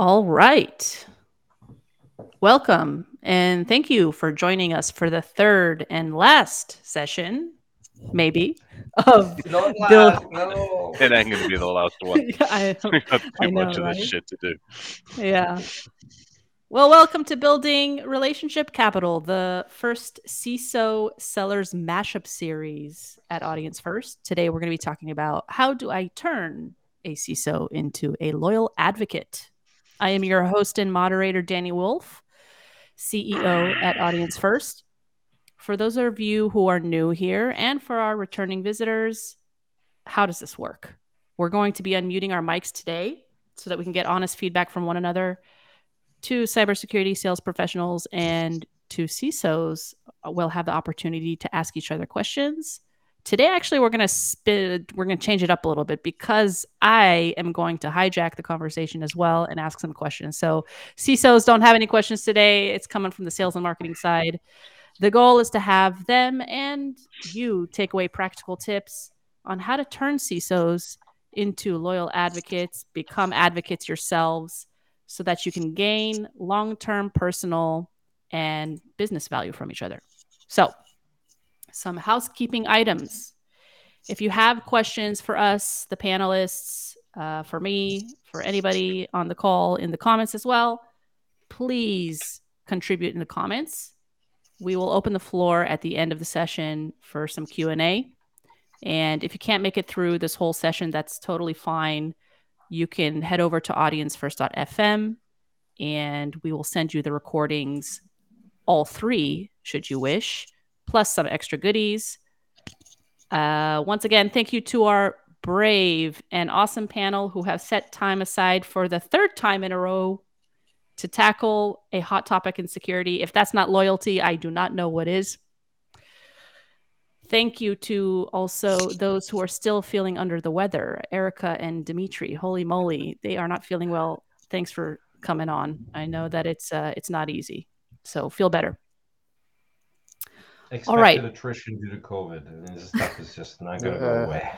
All right. Welcome and thank you for joining us for the third and last session, maybe, of Not Build- last, no. It ain't gonna be the last one. Yeah, I- we got too I know, much of right? this shit to do. yeah. Well, welcome to Building Relationship Capital, the first CISO Sellers Mashup series at Audience First. Today, we're going to be talking about how do I turn a CISO into a loyal advocate. I am your host and moderator, Dani Woolf, CEO at Audience First. For those of you who are new here and for our returning visitors, how does this work? We're going to be unmuting our mics today so that we can get honest feedback from one another. Two cybersecurity sales professionals and two CISOs will have the opportunity to ask each other questions. Today, actually, we're going to spit, we're to change it up a little bit because I am going to hijack the conversation as well and ask some questions. So, CISOs don't have any questions today. It's coming from the sales and marketing side. The goal is to have them and you take away practical tips on how to turn CISOs into loyal advocates, become advocates yourselves so that you can gain long term personal and business value from each other. So, some housekeeping items. If you have questions for us, the panelists, uh, for me, for anybody on the call in the comments as well, please contribute in the comments. We will open the floor at the end of the session for some Q&A. And if you can't make it through this whole session, that's totally fine. You can head over to audience1st.fm and we will send you the recordings, all three, should you wish, plus some extra goodies. Uh, once again, thank you to our brave and awesome panel who have set time aside for the third time in a row to tackle a hot topic in security. If that's not loyalty, I do not know what is. Thank you to also those who are still feeling under the weather, Erica and Dimitri. Holy moly, they are not feeling well. Thanks for coming on. I know that it's uh, it's not easy, so feel better. Expected right. attrition due to COVID. And this stuff is just not going to go Uh. away.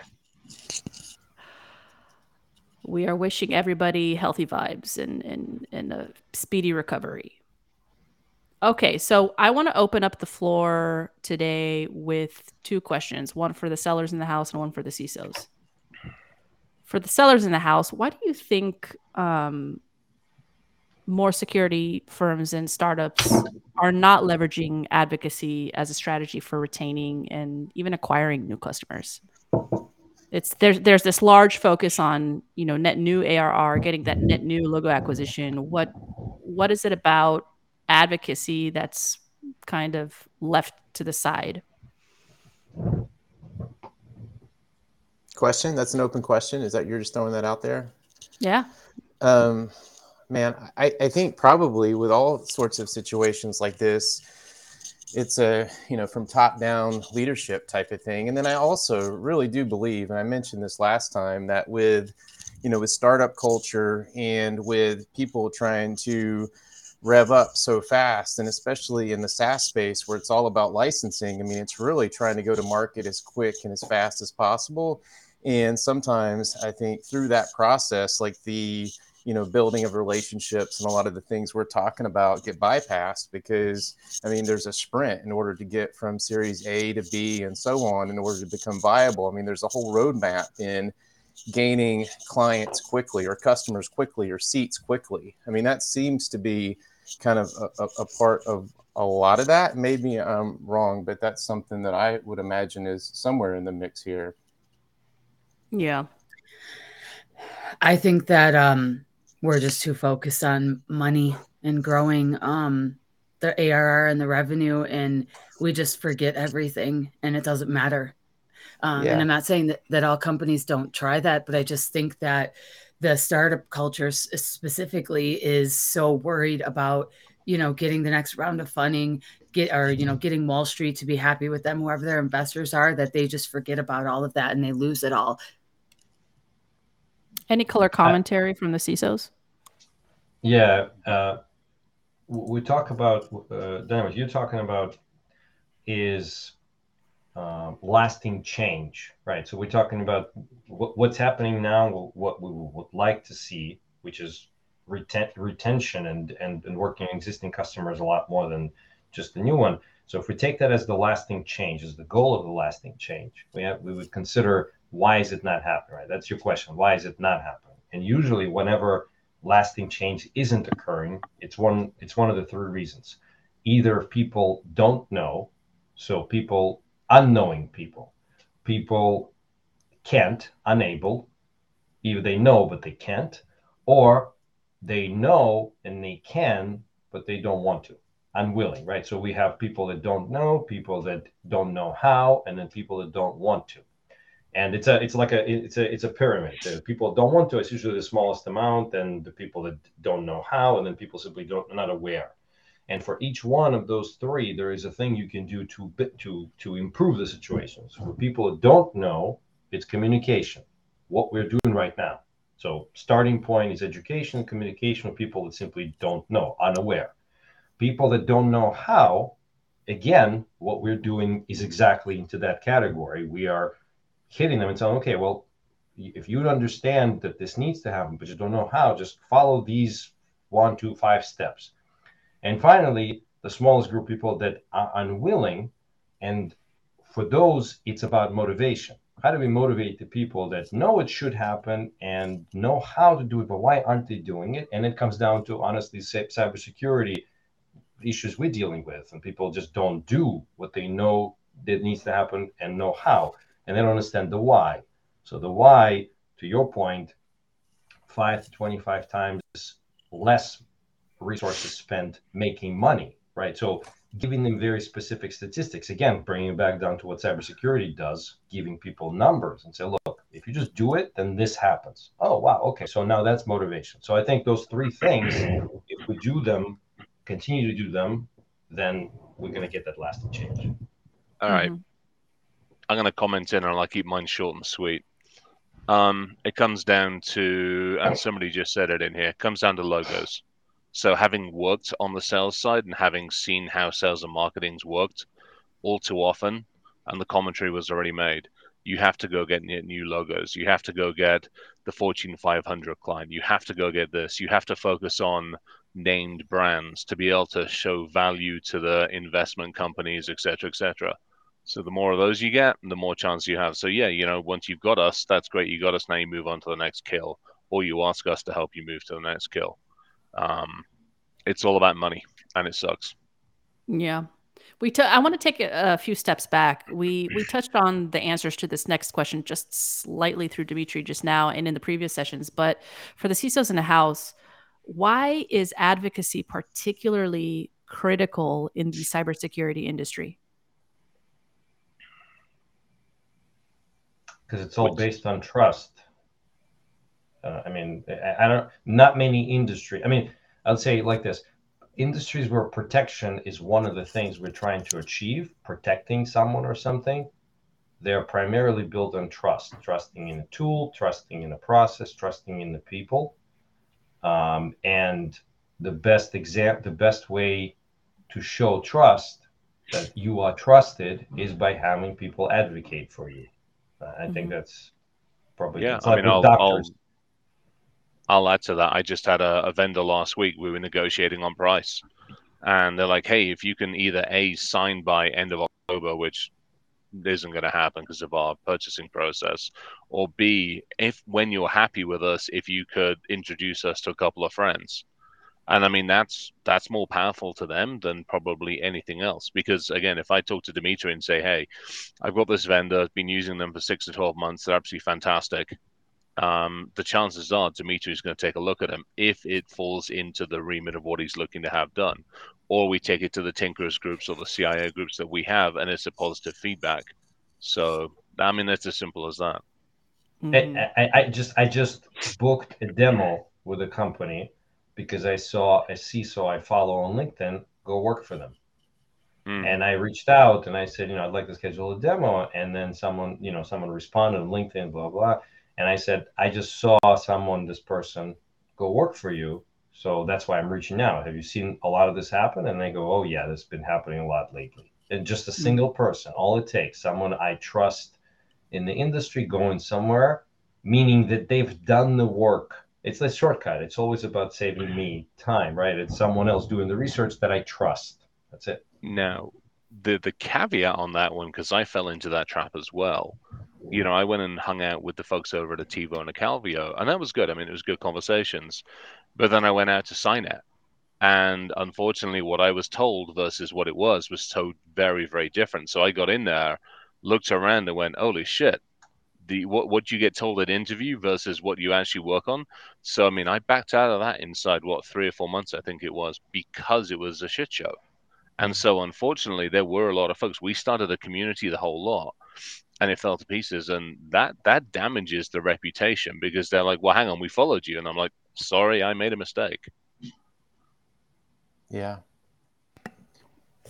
We are wishing everybody healthy vibes and and, and a speedy recovery. Okay, so I want to open up the floor today with two questions one for the sellers in the house and one for the CISOs. For the sellers in the house, why do you think um, more security firms and startups are not leveraging advocacy as a strategy for retaining and even acquiring new customers? It's there's there's this large focus on you know net new ARR, getting that net new logo acquisition. What what is it about advocacy that's kind of left to the side? Question? That's an open question. Is that you're just throwing that out there? Yeah. Um, man, I, I think probably with all sorts of situations like this, it's a you know from top down leadership type of thing. And then I also really do believe, and I mentioned this last time, that with you know with startup culture and with people trying to rev up so fast and especially in the SaaS space where it's all about licensing. I mean, it's really trying to go to market as quick and as fast as possible. And sometimes I think through that process, like the you know building of relationships and a lot of the things we're talking about get bypassed because I mean there's a sprint in order to get from series A to B and so on in order to become viable. I mean there's a whole roadmap in gaining clients quickly or customers quickly or seats quickly. I mean that seems to be kind of a, a, a part of a lot of that. Maybe I'm wrong, but that's something that I would imagine is somewhere in the mix here. Yeah. I think that um, we're just too focused on money and growing um, the ARR and the revenue, and we just forget everything, and it doesn't matter. Um, Yeah. And I'm not saying that, that all companies don't try that, but I just think that the startup culture specifically is so worried about you know getting the next round of funding get or you know getting wall street to be happy with them whoever their investors are that they just forget about all of that and they lose it all Any color commentary from the CISOs? Yeah. Uh, we talk about, uh, what you're talking about is um, lasting change, right? So we're talking about what, what's happening now, what we would like to see, which is reten- retention and, and and working existing customers a lot more than just the new one. So if we take that as the lasting change, as the goal of the lasting change, we have we would consider why is it not happening, right? That's your question. Why is it not happening? And usually, whenever lasting change isn't occurring, it's one it's one of the three reasons. Either people don't know, so people unknowing people, people can't, unable, either they know but they can't, or they know and they can, but they don't want to, unwilling, right? So we have people that don't know, people that don't know how, and then people that don't want to. And it's a it's like a it's a it's a pyramid. The people don't want to, it's usually the smallest amount, and the people that don't know how, and then people simply don't not aware. And for each one of those three, there is a thing you can do to bit to to improve the situation. So for people that don't know, it's communication. What we're doing right now. So starting point is education, communication with people that simply don't know, unaware. People that don't know how, again, what we're doing is exactly into that category. We are hitting them and saying, okay, well, if you understand that this needs to happen, but you don't know how, just follow these one, two, five steps. And finally, the smallest group of people that are unwilling. And for those, it's about motivation. How do we motivate the people that know it should happen and know how to do it, but why aren't they doing it? And it comes down to honestly cybersecurity issues we're dealing with, and people just don't do what they know that needs to happen and know how and they don't understand the why. So the why, to your point, five to 25 times less resources spent making money, right? So giving them very specific statistics, again, bringing it back down to what cybersecurity does, giving people numbers and say, look, if you just do it, then this happens. Oh, wow. Okay. So now that's motivation. So I think those three things, if we do them, continue to do them, then we're going to get that lasting change. All right. mm-hmm. I'm going to comment in and I'll keep mine short and sweet. Um, it comes down to, and somebody just said it in here, comes down to logos. So having worked on the sales side and having seen how sales and marketing's worked all too often, and the commentary was already made, you have to go get new logos. You have to go get the Fortune 500 client. You have to go get this. You have to focus on named brands to be able to show value to the investment companies, et cetera, et cetera. So the more of those you get, the more chance you have. So yeah, you know, once you've got us, that's great. You got us. Now you move on to the next kill, or you ask us to help you move to the next kill. Um, it's all about money, and it sucks. Yeah. We t- I want to take a, a, few steps back. We we touched on the answers to this next question just slightly through Dimitri just now and in the previous sessions. But for the CISOs in the house, why is advocacy particularly critical in the cybersecurity industry? Because it's all Which, based on trust. Uh, I mean, I, I don't. Not many industry. I mean, I'd say like this: industries where protection is one of the things we're trying to achieve, protecting someone or something. They're primarily built on trust, trusting in a tool, trusting in a process, trusting in the people. Um, and the best example, the best way to show trust that you are trusted is by having people advocate for you. I think mm-hmm. that's probably yeah. I mean, I'll, I'll, I'll add to that. I just had a, a vendor last week. We were negotiating on price, and they're like, "Hey, if you can either a sign by end of October, which isn't going to happen because of our purchasing process, or b if when you're happy with us, if you could introduce us to a couple of friends." And I mean that's that's more powerful to them than probably anything else. Because again, if I talk to Dimitri and say, "Hey, I've got this vendor, I've been using them for six to twelve months, they're absolutely fantastic," um, the chances are Dimitri is going to take a look at them if it falls into the remit of what he's looking to have done, or we take it to the tinkerers groups or the CIO groups that we have, and it's a positive feedback. So I mean, it's as simple as that. Mm-hmm. I, I just I just booked a demo with a company because I saw a CISO I follow on LinkedIn go work for them. Mm. And I reached out and I said, you know, I'd like to schedule a demo. And then someone, you know, someone responded on LinkedIn, blah, blah. And I said, I just saw someone, this person, go work for you. So that's why I'm reaching out. Have you seen a lot of this happen? And they go, oh, yeah, this has been happening a lot lately. And just a hmm. single person, all it takes, someone I trust in the industry going somewhere, meaning that they've done the work it's a shortcut. It's always about saving me time, right? It's someone else doing the research that I trust. That's it. Now, the the caveat on that one, because I fell into that trap as well. You know, I went and hung out with the folks over at Attivo and Calvio, and that was good. I mean, it was good conversations. But then I went out to Signet, and unfortunately, what I was told versus what it was was so very, very different. So I got in there, looked around, and went, "Holy shit!" The what what you get told at interview versus what you actually work on. So I mean, I backed out of that inside what three or four months I think it was because it was a shit show. And mm. so, unfortunately, there were a lot of folks. We started a community, the whole lot, and it fell to pieces. And that that damages the reputation because they're like, "Well, hang on, we followed you," and I'm like, "Sorry, I made a mistake." Yeah.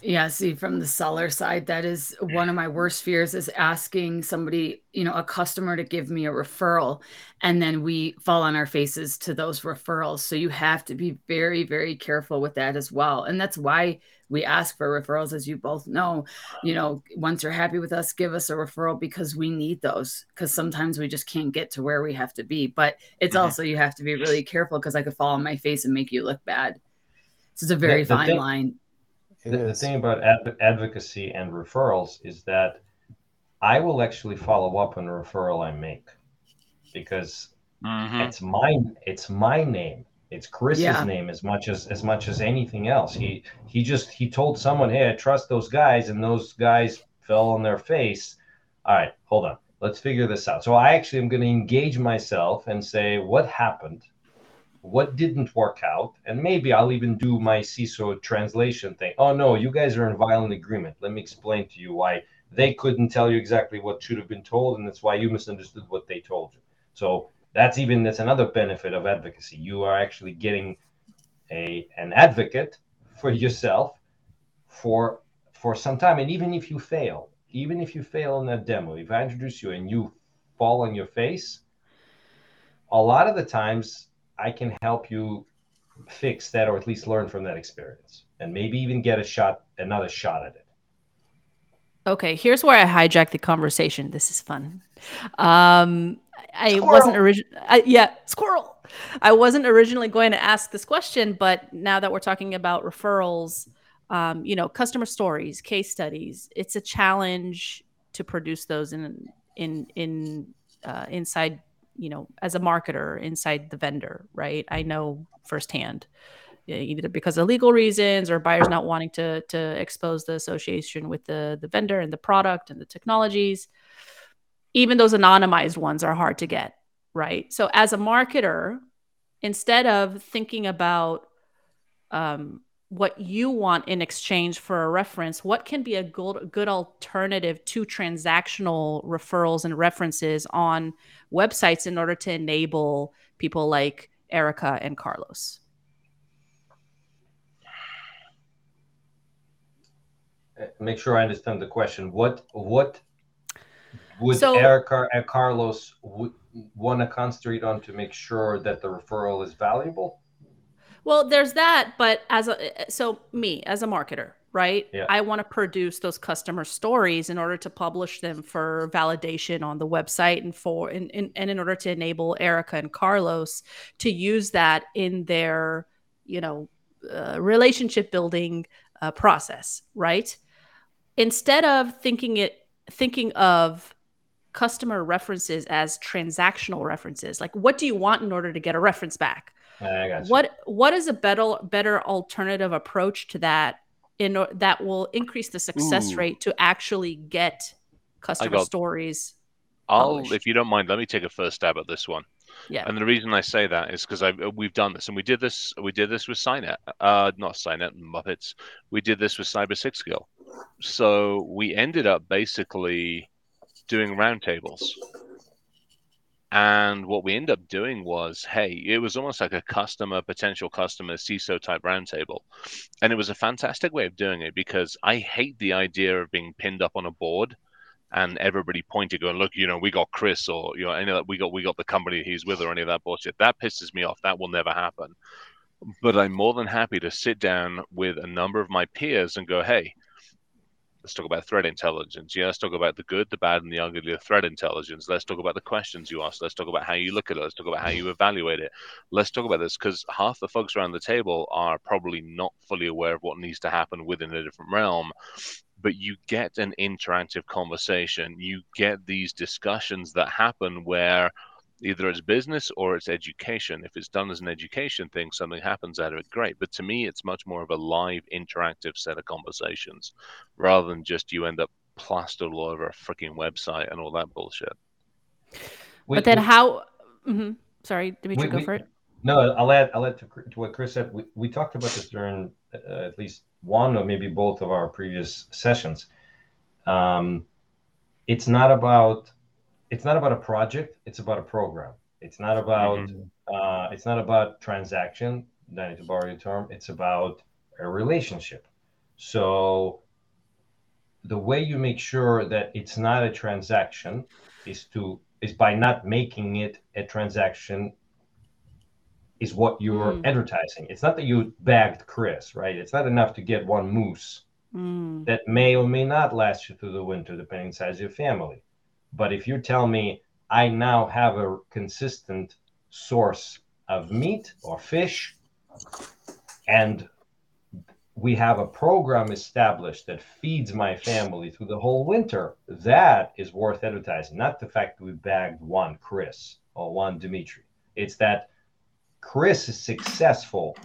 Yeah, see, from the seller side, that is one of my worst fears is asking somebody, you know, a customer to give me a referral, and then we fall on our faces to those referrals. So you have to be very, very careful with that as well. And that's why we ask for referrals, as you both know. You know, once you're happy with us, give us a referral because we need those. Because sometimes we just can't get to where we have to be. But it's Mhm. also you have to be really careful because I could fall on my face and make you look bad. So it's a very the fine thing- line. It the, the thing about adv- advocacy and referrals is that I will actually follow up on a referral I make because Mm-hmm. it's my it's my name. It's Chris's Yeah. name as much as as much as anything else. He he just he told someone, "Hey, I trust those guys," and those guys fell on their face. All right, hold on. Let's figure this out. So I actually am going to engage myself and say, "What happened? What didn't work out?" And maybe I'll even do my CISO translation thing. Oh no, you guys are in violent agreement. Let me explain to you why they couldn't tell you exactly what should have been told, and that's why you misunderstood what they told you. So that's even that's another benefit of advocacy. You are actually getting a an advocate for yourself for for some time. And even if you fail, even if you fail in that demo, if I introduce you and you fall on your face, a lot of the times I can help you fix that or at least learn from that experience and maybe even get a shot another shot at it. Okay, here's where I hijack the conversation. This is fun. Um, I Squirrel. wasn't originally, yeah, squirrel. I wasn't originally going to ask this question, but now that we're talking about referrals, um, you know, customer stories, case studies, it's a challenge to produce those in in in uh, inside, you know, as a marketer inside the vendor, right? I know firsthand e- either because of legal reasons or buyers not wanting to to expose the association with the the vendor and the product and the technologies even those anonymized ones are hard to get right so as a marketer instead of thinking about um, what you want in exchange for a reference what can be a good, good alternative to transactional referrals and references on websites in order to enable people like erica and carlos Uh, Make sure I understand the question. What what would So- Erica and Carlos would want to concentrate on to make sure that the referral is valuable? Well, there's that, but as a so me as a marketer, right? Yeah. I want to produce those customer stories in order to publish them for validation on the website and for and, and, and in order to enable Erica and Carlos to use that in their, you know, uh, relationship building uh, process, right? Instead of thinking it thinking of customer references as transactional references, like what do you want in order to get a reference back? I got you. what what is a better better alternative approach to that in that will increase the success Ooh. rate to actually get customer got- stories I'll, Polished. if you don't mind, let me take a first stab at this one. yeah And the reason I say that is because I we've done this, and we did this. We did this with Signet, uh, not Signet, Muppets. We did this with Cybersixgill. So we ended up basically doing roundtables. And what we ended up doing was, hey, it was almost like a customer, potential customer CISO type roundtable. And it was a fantastic way of doing it because I hate the idea of being pinned up on a board and everybody pointing, going, "Look, you know, we got Chris, or you know, any of that, we got we got the company he's with, or any of that bullshit." That pisses me off. That will never happen. But I'm more than happy to sit down with a number of my peers and go, "Hey, Let's talk about threat intelligence. Yeah, let's talk about the good, the bad, and the ugly of threat intelligence. Let's talk about the questions you ask. Let's talk about how you look at it. Let's talk about how you evaluate it. Let's talk about this because half the folks around the table are probably not fully aware of what needs to happen within a different realm. But you get an interactive conversation. You get these discussions that happen where either it's business or it's education. If it's done as an education thing, something happens out of it, great. But to me, it's much more of a live, interactive set of conversations rather than just you end up plastered all over a freaking website and all that bullshit. We, but then we, how? Mm-hmm. Sorry, Dimitri, we, go for it. No, I'll add. I'll add to, to what Chris said. We, we talked about this during uh, at least one or maybe both of our previous sessions. Um, it's not about it's not about a project it's about a program it's not about mm-hmm. uh, it's not about transaction then to borrow your term it's about a relationship so the way you make sure that it's not a transaction is to is by not making it a transaction is what you're mm. advertising it's not that you bagged chris right it's not enough to get one moose mm. that may or may not last you through the winter depending on the size of your family but if you tell me I now have a consistent source of meat or fish, and we have a program established that feeds my family through the whole winter, that is worth advertising. Not the fact that we bagged one Chris or one Dimitri. It's that Chris is successful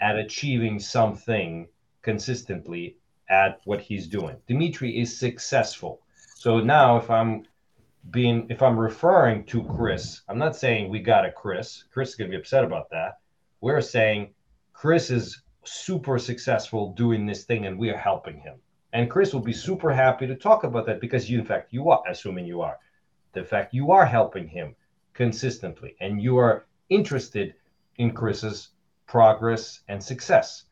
at achieving something consistently at what he's doing. Dimitri is successful. So now if I'm being if I'm referring to Chris, I'm not saying we got a Chris. Chris is going to be upset about that. We're saying Chris is super successful doing this thing and we are helping him. And Chris will be super happy to talk about that because you in fact you are assuming you are. The fact you are helping him consistently and you are interested in Chris's progress and success.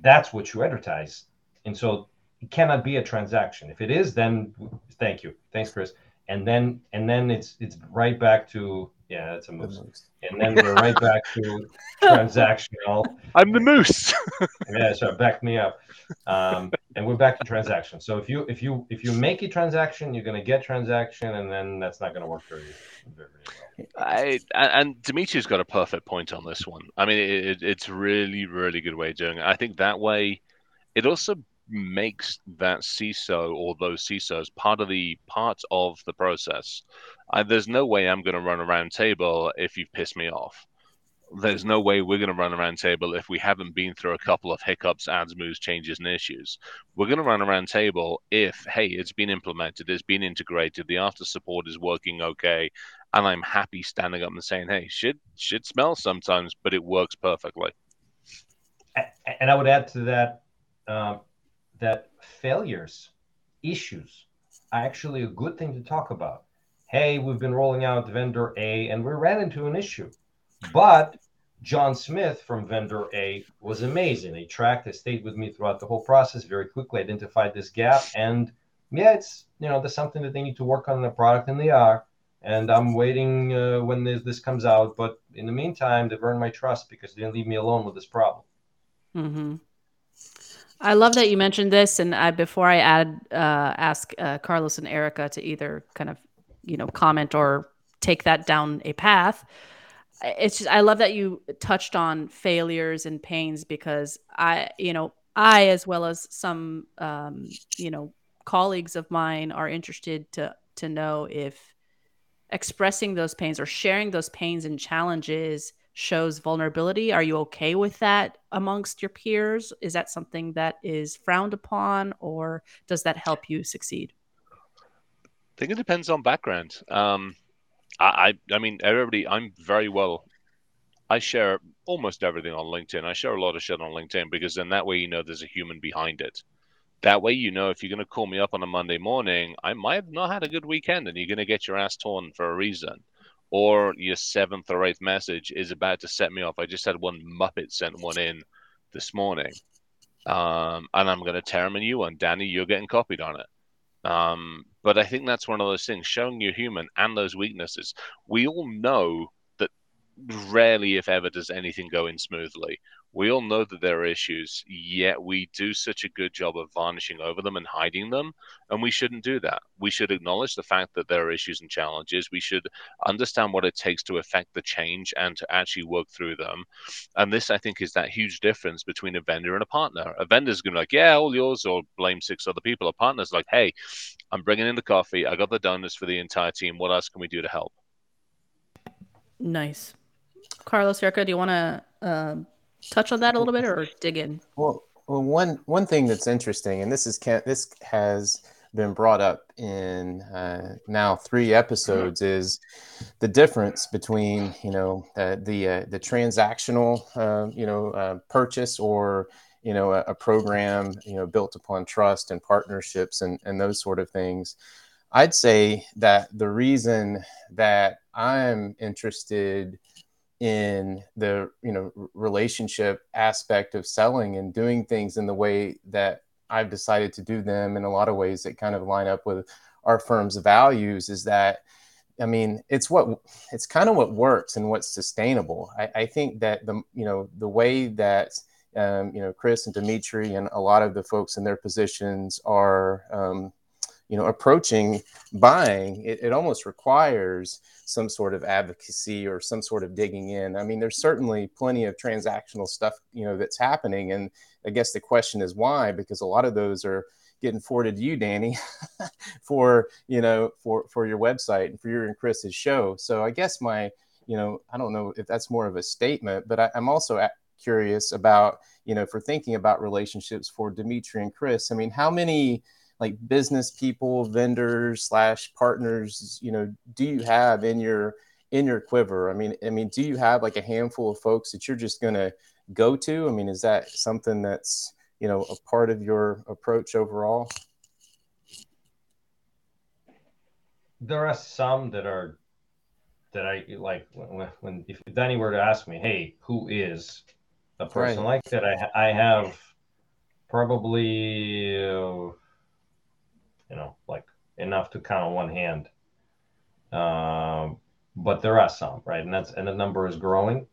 That's what you advertise. And so it cannot be a transaction. If it is, then thank you. Thanks, Chris and then and then it's it's right back to yeah, that's a moose. And then we're right back to transactional. I'm the moose. yeah, so back me up. Um, and we're back to transaction. So if you if you if you make a transaction, you're going to get transaction, and then that's not going to work very, very, very well. I and Dimitri's got a perfect point on this one. I mean, it, it's really really good way of doing it. I think that way, it also makes that CISO or those CISOs part of the part of the process. I, there's no way I'm going to run a round table if you've pissed me off. There's no way we're going to run a round table if we haven't been through a couple of hiccups, ads, moves, changes, and issues. We're going to run a round table if, hey, it's been implemented, it's been integrated, the after support is working okay, and I'm happy standing up and saying, hey, shit, shit smells sometimes, but it works perfectly. And I would add to that, um, that failures, issues are actually a good thing to talk about. Hey, we've been rolling out vendor A and we ran into an issue. But John Smith from vendor A was amazing. He tracked, he stayed with me throughout the whole process, very quickly identified this gap. And yeah, it's, you know, there's something that they need to work on in the product and they are. And I'm waiting uh, when this, this comes out. But in the meantime, they've earned my trust because they didn't leave me alone with this problem. Mm-hmm. I love that you mentioned this, and I, before I add uh, ask uh, Carlos and Erica to either kind of you know comment or take that down a path. It's just I love that you touched on failures and pains because I you know I as well as some um, you know colleagues of mine are interested to to know if expressing those pains or sharing those pains and challenges shows vulnerability. Are you okay with that amongst your peers? Is that something that is frowned upon, or does that help you succeed? I think it depends on background. Um, I, I mean, everybody. I'm very well. I share almost everything on LinkedIn. I share a lot of shit on LinkedIn because then that way you know there's a human behind it. That way you know if you're going to call me up on a Monday morning, I might have not had a good weekend and you're going to get your ass torn for a reason or your seventh or eighth message is about to set me off. I just had one Muppet sent one in this morning, um, and I'm going to tear them a new one. Dani, you're getting copied on it. Um, but I think that's one of those things, showing you're human and those weaknesses. We all know rarely, if ever, does anything go in smoothly. We all know that there are issues, yet we do such a good job of varnishing over them and hiding them. And we shouldn't do that. We should acknowledge the fact that there are issues and challenges. We should understand what it takes to affect the change and to actually work through them. And this, I think, is that huge difference between a vendor and a partner. A vendor's going to be like, yeah, all yours, or blame six other people. A partner's like, hey, I'm bringing in the coffee. I got the donuts for the entire team. What else can we do to help? Nice. Carlos, Erica, do you want to uh, touch on that a little bit or dig in? Well, well, one one thing that's interesting, and this is this has been brought up in uh, now three episodes, is the difference between you know uh, the uh, the transactional uh, you know uh, purchase or you know a, a, program you know built upon trust and partnerships and and those sort of things. I'd say that the reason that I'm interested in the you know relationship aspect of selling and doing things in the way that I've decided to do them in a lot of ways that kind of line up with our firm's values is that I mean it's what it's kind of what works and what's sustainable. I, I think that the you know the way that um, you know Chris and Dimitri and a lot of the folks in their positions are um, you know approaching buying it, it almost requires some sort of advocacy or some sort of digging in. I mean there's certainly plenty of transactional stuff you know that's happening. And i guess the question is why? Because a lot of those are getting forwarded to you dani for you know for for your website and for your and chris's show. So i guess my you know i don't know if that's more of a statement but I, i'm also curious about you know for thinking about relationships for dimitri and chris i mean how many like business people, vendors slash partners, you know, do you have in your in your quiver? I mean, I mean, do you have like a handful of folks that you're just gonna go to? I mean, is that something that's you know a part of your approach overall? There are some that are that I like when, when if Danny were to ask me, hey, who is a person right. like that? I I have probably. Uh, you know, like enough to count on one hand. Um, but there are some, right? And that's and the number is growing.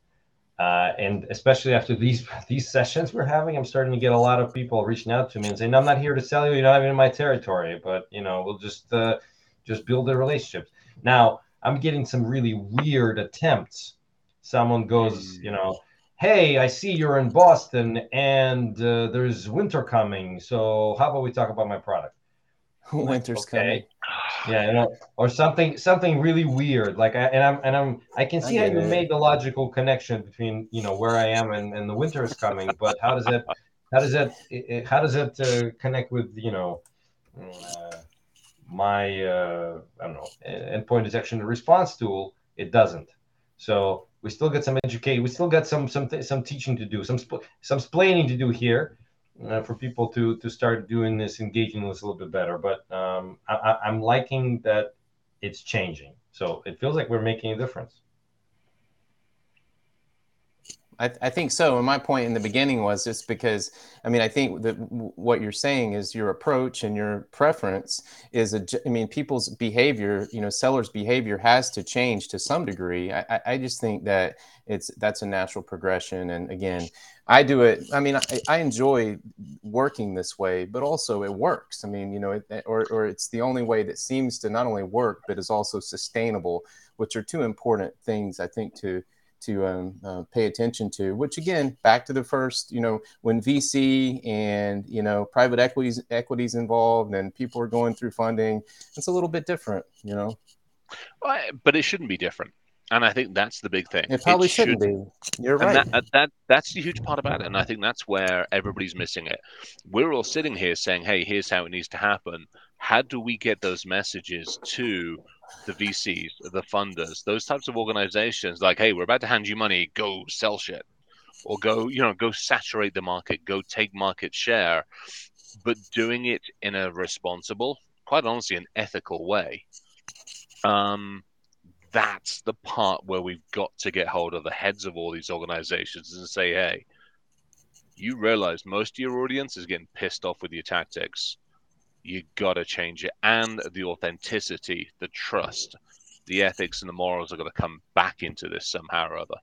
Uh, and especially after these these sessions we're having, I'm starting to get a lot of people reaching out to me and saying, "I'm not here to sell you. You're not even in my territory, but you know, we'll just uh, just build a relationship." Now, I'm getting some really weird attempts. Someone goes, you know, "Hey, I see you're in Boston, and uh, there's winter coming. So how about we talk about my product?" Winter's okay. coming. Yeah, you know, or something something really weird. Like I and I'm and I'm I can see I how you it. made the logical connection between you know where I am and, and the winter is coming, but how does that how does that how does that uh, connect with you know uh, my uh, I don't know endpoint detection and response tool? It doesn't. So we still get some educate. We still got some some some teaching to do, some sp- some splaining to do here uh, for people to to start doing this, engaging this a little bit better. But um, I, I'm liking that it's changing. So it feels like we're making a difference. I, I, think so. And my point in the beginning was just because, I mean, I think that what you're saying is your approach and your preference is a, I mean, people's behavior, you know, sellers' behavior has to change to some degree. I, I just think that it's, that's a natural progression. And again, I do it. I mean, I, I enjoy working this way, but also it works. I mean, you know, it, or, or it's the only way that seems to not only work, but is also sustainable, which are two important things, I think, to, to um, uh, pay attention to which again back to the first you know when vc and you know private equities equities involved and people are going through funding it's a little bit different you know well, but it shouldn't be different and I think that's the big thing. It probably it shouldn't should, be. You're right. That, that, that, that's the huge part about it, and I think that's where everybody's missing it. We're all sitting here saying, "Hey, here's how it needs to happen." How do we get those messages to the VCs, the funders, those types of organizations? Like, "Hey, we're about to hand you money. Go sell shit." Or go, you know, go saturate the market, go take market share, but doing it in a responsible, quite honestly, an ethical way. Um, that's the part where we've got to get hold of the heads of all these organizations and say, hey, you realize most of your audience is getting pissed off with your tactics. You got to change it. And the authenticity, the trust, the ethics and the morals are going to come back into this somehow or other.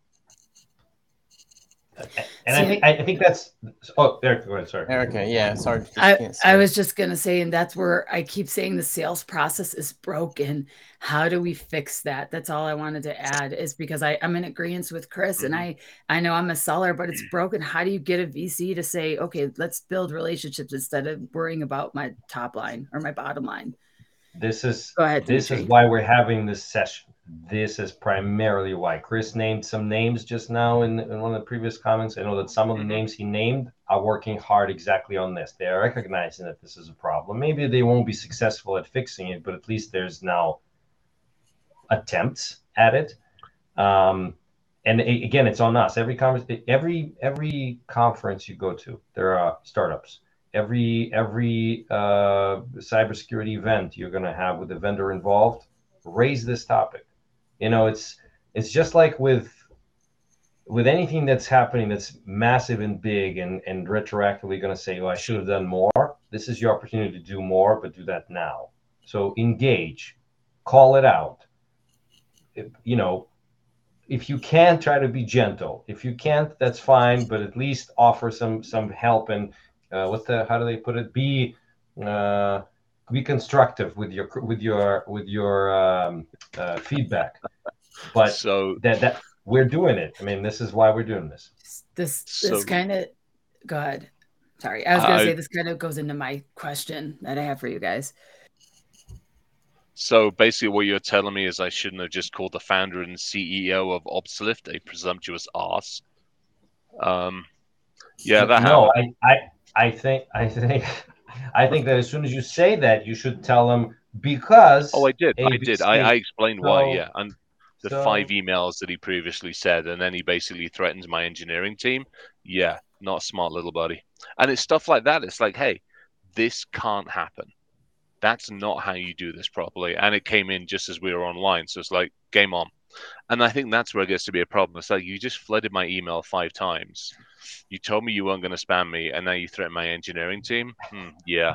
And I think I think that's oh Eric, go ahead, sorry. Erica, yeah, sorry. I, I was just gonna say, and that's where I keep saying the sales process is broken. How do we fix that? That's all I wanted to add is because I, I'm in agreement with Chris mm-hmm. and I I know I'm a seller, but it's broken. How do you get a VC to say, okay, let's build relationships instead of worrying about my top line or my bottom line? This is go ahead, this Dimitri. is why we're having this session this is primarily why Chris named some names just now in, in, one of the previous comments. I know that some of the mm-hmm. names he named are working hard exactly on this. They are recognizing that this is a problem. Maybe they won't be successful at fixing it, but at least there's now attempts at it. Um, and again, it's on us. Every conference, every every conference you go to, there are startups. Every every uh, cybersecurity event you're going to have with a vendor involved, raise this topic you know it's it's just like with with anything that's happening that's massive and big and and retroactively going to say oh i should have done more. This is your opportunity to do more but do that now. So engage. Call it out. If, you know if you can try to be gentle. If you can't that's fine but at least offer some some help and uh, what's the how do they put it? Be uh, be constructive with your with your with your um, uh, feedback. But so that that we're doing it. I mean, this is why we're doing this. This so, this kind of go ahead. Sorry, I was going to say this kind of goes into my question that I have for you guys. So basically, what you're telling me is I shouldn't have just called the founder and CEO of Obslift a presumptuous ass. Um, yeah, that no, I, I, I think, I think, I think that as soon as you say that, you should tell them because. Oh, I did. ABC. I did. I, I explained so, why. Yeah, and the so, five emails that he previously said, and then he basically threatens my engineering team. Yeah, not a smart little buddy. And it's stuff like that. It's like, hey, this can't happen. That's not how you do this properly. And it came in just as we were online. So it's like, game on. And I think that's where it gets to be a problem. It's like you just flooded my email five times. You told me you weren't going to spam me, and now you threaten my engineering team. Hmm, yeah,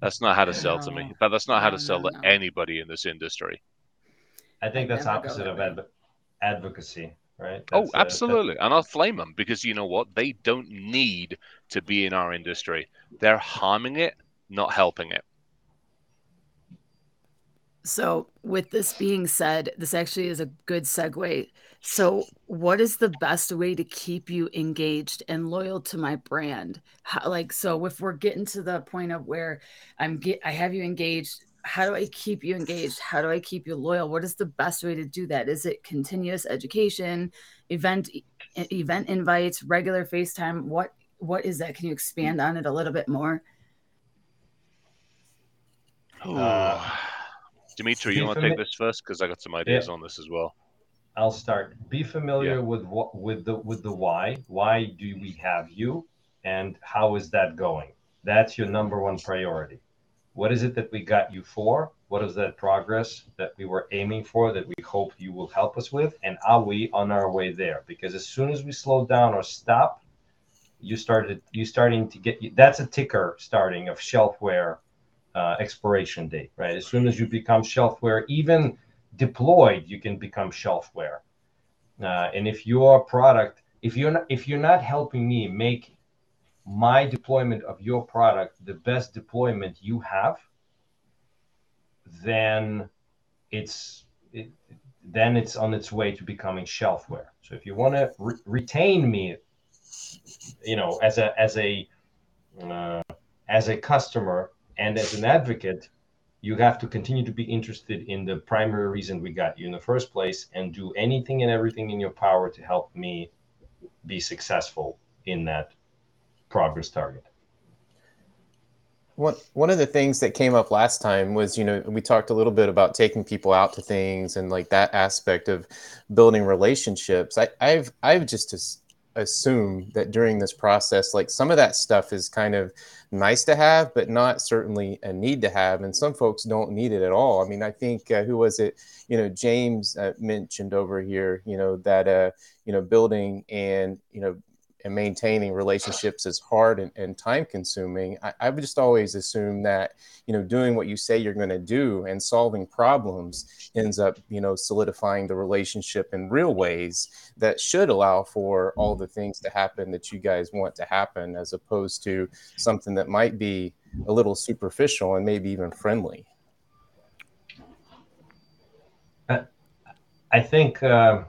that's not how to sell to me. But that's not how to sell to anybody in this industry. I think that's opposite of adv- advocacy, right? Oh, that's, oh, absolutely. Uh, and I'll flame them because you know what? They don't need to be in our industry. They're harming it, not helping it. So, with this being said, this actually is a good segue. So, what is the best way to keep you engaged and loyal to my brand? How, like, so if we're getting to the point of where I'm get, I have you engaged. How do I keep you engaged? How do I keep you loyal? What is the best way to do that? Is it continuous education, event, event invites, regular FaceTime? What, what is that? Can you expand on it a little bit more? Uh, Dimitri, you want to take this first because I got some ideas yeah. on this as well. I'll start. Be familiar yeah. with what with the with the why. Why do we have you, and how is that going? That's your number one priority. What is it that we got you for? What is that progress that we were aiming for that we hope you will help us with? And are we on our way there? Because as soon as we slow down or stop, you started you starting to get that's a ticker starting of shelfware uh, expiration date, right? As soon as you become shelfware, even deployed, you can become shelfware. Uh, and if your product, if you're not, if you're not helping me make my deployment of your product the best deployment you have, then it's it, then it's on its way to becoming shelfware. So if you want to re- retain me, you know, as a as a uh, as a customer, and as an advocate, you have to continue to be interested in the primary reason we got you in the first place and do anything and everything in your power to help me be successful in that progress target. One, one of the things that came up last time was, you know, we talked a little bit about taking people out to things and like that aspect of building relationships. I, I've, I've just assume that during this process, like some of that stuff is kind of nice to have, but not certainly a need to have. And some folks don't need it at all. I mean, I think uh, who was it? You know, James uh, mentioned over here, you know, that uh, you know, building and you know, and maintaining relationships is hard and, and time consuming, I, I would just always assumed that, you know, doing what you say you're going to do and solving problems ends up, you know, solidifying the relationship in real ways that should allow for all the things to happen that you guys want to happen, as opposed to something that might be a little superficial and maybe even friendly. I think uh,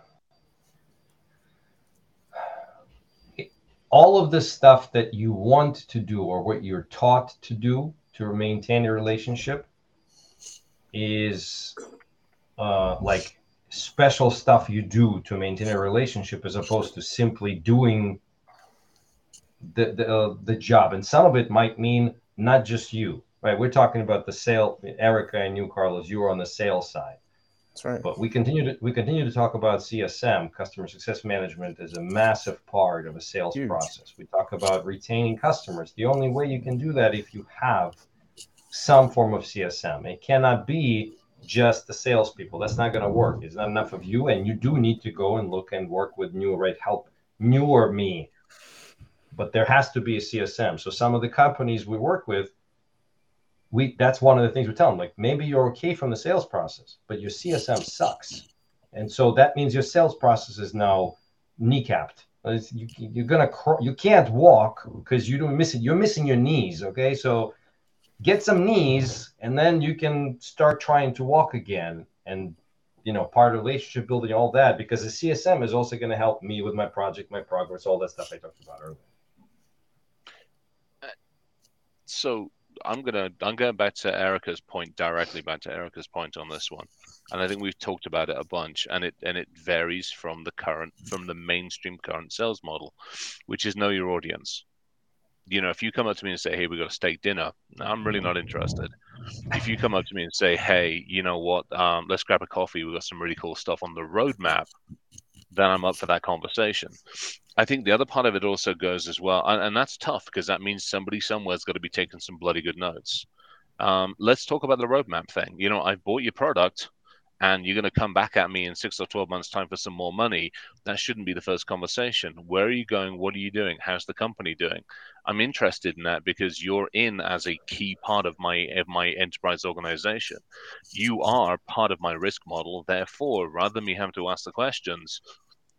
all of the stuff that you want to do or what you're taught to do to maintain a relationship is uh, like special stuff you do to maintain a relationship as opposed to simply doing the the, uh, the job. And some of it might mean not just you right? We're talking about the sale erica and you carlos you were on the sales side That's right. but we continue to we continue to talk about CSM, customer success management, as a massive part of a sales Huge. process. We talk about retaining customers. The only way you can do that if you have some form of CSM. It cannot be just the salespeople. That's not going to work. It's not enough of you, and you do need to go and look and work with new right help newer me. But there has to be a CSM. So some of the companies we work with we that's one of the things we tell them like maybe you're okay from the sales process but your csm sucks. And so that means your sales process is now kneecapped. It's- you, you're gonna cr- you can't walk because you don't miss it. You're missing your knees okay? So get some knees and then you can start trying to walk again and you know part of relationship building all that because the csm is also going to help me with my project my progress all that stuff i talked about earlier. Uh, so I'm gonna I'm going back to Erica's point directly back to Erica's point on this one, and I think we've talked about it a bunch, and it and it varies from the current from the mainstream current sales model, which is know your audience. You know, if you come up to me and say, "Hey, we got a steak dinner," I'm really not interested. If you come up to me and say, "Hey, you know what? Um, let's grab a coffee. We've got some really cool stuff on the roadmap," then I'm up for that conversation. I think the other part of it also goes as well, and, and that's tough because that means somebody somewhere's got to be taking some bloody good notes. Um, let's talk about the roadmap thing. You know, I've bought your product, and you're going to come back at me in six or twelve months' time for some more money. That shouldn't be the first conversation. Where are you going? What are you doing? How's the company doing? I'm interested in that because you're in as a key part of my of my enterprise organization. You are part of my risk model. Therefore, rather than me having to ask the questions,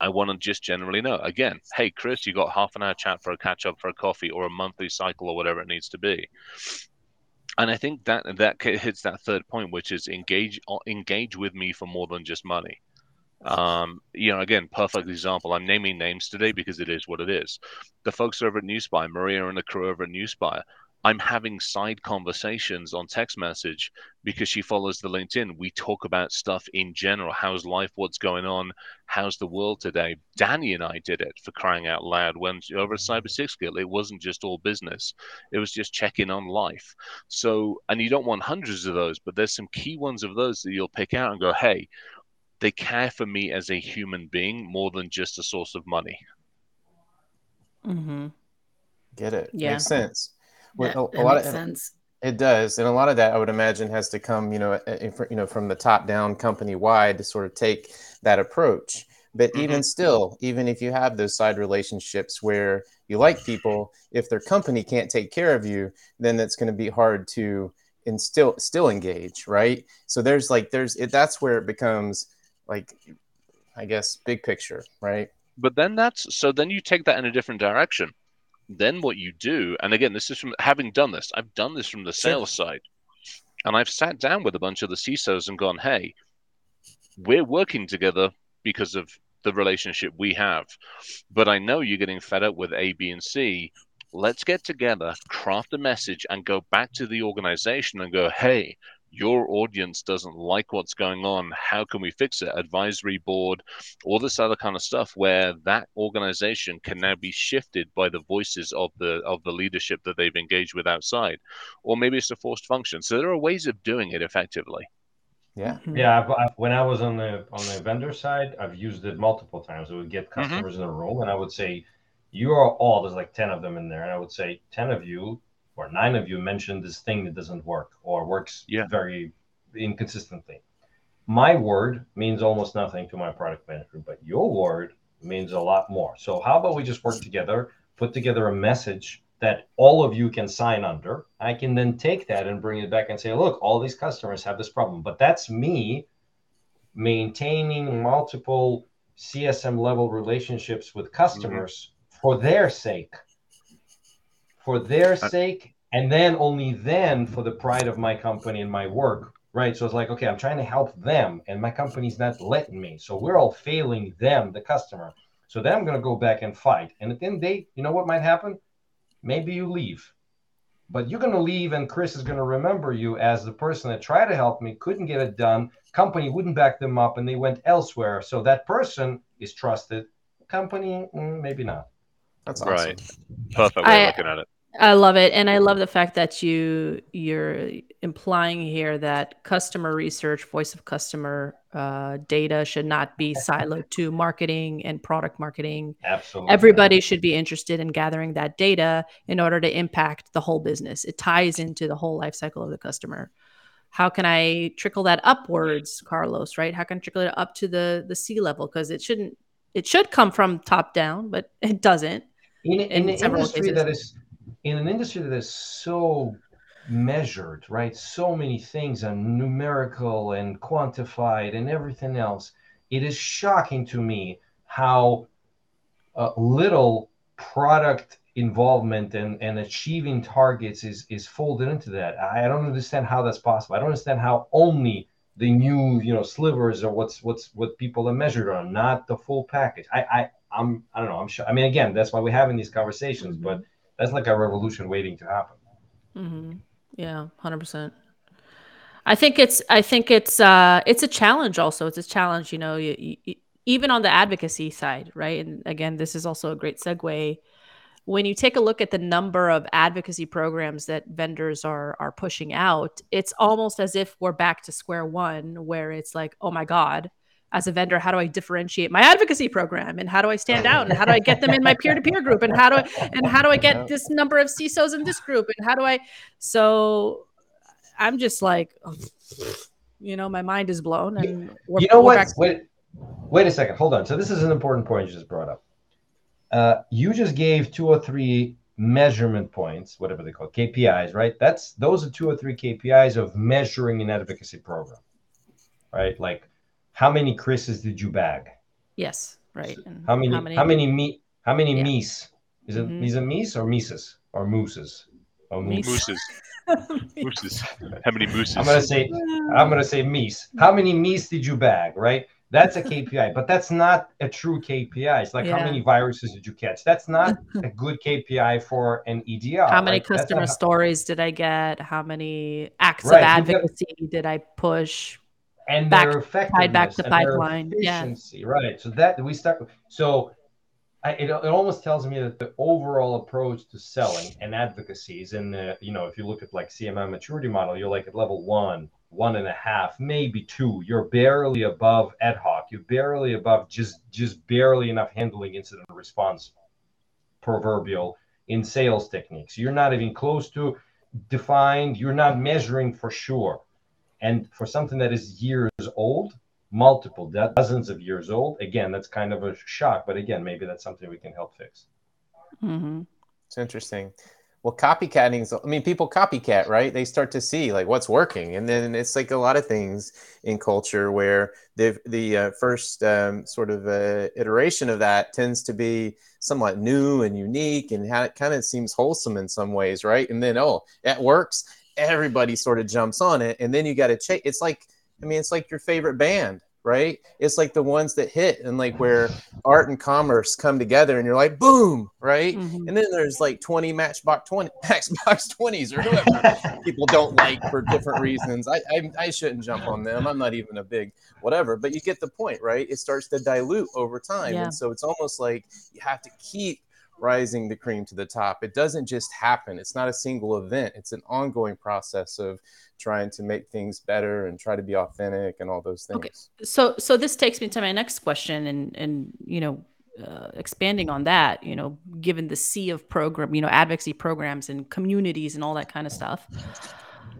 I want to just generally know. Again, hey Chris, you got half an hour chat for a catch up for a coffee or a monthly cycle or whatever it needs to be. And I think that that hits that third point, which is engage engage with me for more than just money. Um, you know, again, perfect example. I'm naming names today because it is what it is. The folks over at Nuspire, Maria and the crew over at Nuspire, I'm having side conversations on text message because she follows the LinkedIn. We talk about stuff in general. How's life? What's going on? How's the world today? Dani and I did it for crying out loud. When over at Cybersixgill, it wasn't just all business. It was just checking on life. So, and you don't want hundreds of those, but there's some key ones of those that you'll pick out and go, hey, they care for me as a human being more than just a source of money. Mm-hmm. Get it? Yeah. Makes sense. Well, That, a- a lot makes of- sense. It does, and a lot of that I would imagine has to come, you know, uh, uh, you know, from the top down, company wide, to sort of take that approach. But even still, even if you have those side relationships where you like people, if their company can't take care of you, then that's going to be hard to and still still engage, right? So there's like there's it, that's where it becomes like, I guess, big picture, right? but then that's so then you take that in a different direction then what you do and again this is from having done this i've done this from the Sure. sales side and i've sat down with a bunch of the cisos and gone hey we're working together because of the relationship we have but i know you're getting fed up with a b and c let's get together craft a message and go back to the organization and go hey your audience doesn't like what's going on how can we fix it advisory board all this other kind of stuff where that organization can now be shifted by the voices of the of the leadership that they've engaged with outside or maybe it's a forced function so there are ways of doing it effectively Yeah. Mhm. Yeah, I've, I've, when I was on the on the vendor side, I've used it multiple times. I would get customers in a room, and I would say, "You are all." There's like ten of them in there, and I would say, 10 of you or nine of you mentioned this thing that doesn't work or works Yeah. very inconsistently." My word means almost nothing to my product manager, but your word means a lot more. So how about we just work together, put together a message that all of you can sign under. I can then take that and bring it back and say, look, all these customers have this problem. But that's me maintaining multiple CSM level relationships with customers mm-hmm. for their sake. For their sake, and then only then for the pride of my company and my work. Right. So it's like, okay, I'm trying to help them, and my company's not letting me. So we're all failing them, the customer. So then I'm going to go back and fight. And at the end of the day, you know what might happen? maybe you leave but you're going to leave and chris is going to remember you as the person that tried to help me couldn't get it done company wouldn't back them up and they went elsewhere so that person is trusted company mm, maybe not that's awesome. right perfect way I, of looking at it I love it, and I love the fact that you you're implying here that customer research, voice of customer uh, data should not be siloed to marketing and product marketing. Absolutely, everybody should be interested in gathering that data in order to impact the whole business. It ties into the whole life cycle of the customer. How can I trickle that upwards, Carlos? Right? How can I trickle it up to the the C level? Because it shouldn't. It should come from top down, but it doesn't. In, in, in an industry cases. that is in an industry that is so measured, right? So many things are numerical and quantified and everything else. It is shocking to me how uh, little product involvement and, and achieving targets is, is folded into that. I, don't understand how that's possible. I don't understand how only the new, you know, slivers are what's what's what people are measured on, not the full package. I, I I'm I don't know. I'm sure. I mean, again, that's why we're having these conversations, mm-hmm. but that's like a revolution waiting to happen. Mm-hmm. Yeah, hundred percent. I think it's I think it's uh it's a challenge. Also, it's a challenge. You know, you, you, even on the advocacy side, right? And again, this is also a great segue. When you take a look at the number of advocacy programs that vendors are are pushing out, it's almost as if we're back to square one, where it's like, oh my god, as a vendor how do i differentiate my advocacy program? And how do i stand out? And how do i get them in my peer-to-peer group? And how do i and how do i get this number of cisos in this group? And how do i so i'm just like you know my mind is blown and you know what? wait wait a second. Hold on. So this is an important point you just brought up. Uh, you just gave two or three measurement points whatever they call kpis right? That's those are two or three kpis of measuring an advocacy program right? Like how many Chris's did you bag? Yes, right. And how many? How many? How many me? How many yeah. meese? Is it mm-hmm. is it meese or mises or mooses? Oh, mooses. mooses. How many mooses? I'm gonna say. I'm gonna say meese. How many meese did you bag? Right. That's a KPI, but that's not a true KPI. It's like yeah. how many viruses did you catch? That's not a good KPI for an EDR. How many right? customer stories did I get? How many acts right. of advocacy did I push? And back, their effectiveness tied back to pipeline. efficiency, yeah. right? So that we start. So I, it, it almost tells me that the overall approach to selling and advocacy is in the you know if you look at like CMM maturity model, you're like at level one, one and a half, maybe two. You're barely above ad hoc. You're barely above just just barely enough handling incident response, proverbial in sales techniques. You're not even close to defined. You're not measuring for sure and for something that is years old, multiple dozens of years old, again, that's kind of a shock. But again, maybe that's something we can help fix. Mm-hmm. It's interesting. Well, copycatting is, I mean, people copycat, right? They start to see like what's working. And then it's like a lot of things in culture where the, the uh, first um, sort of uh, iteration of that tends to be somewhat new and unique and how it kind of seems wholesome in some ways, right? And then, oh, it works everybody sort of jumps on it and then you got to check it's like i mean it's like your favorite band right? It's like the ones that hit and like where art and commerce come together and you're like boom right? Mm-hmm. and then there's like 20 matchbox 20 matchbox 20s or whoever people don't like for different reasons. I, I i shouldn't jump on them. I'm not even a big whatever but you get the point right? It starts to dilute over time yeah. and so it's almost like you have to keep rising the cream to the top. It doesn't just happen. It's not a single event. It's an ongoing process of trying to make things better and try to be authentic and all those things. Okay. So so this takes me to my next question and and you know uh, expanding on that, you know, given the sea of program, you know, advocacy programs and communities and all that kind of stuff.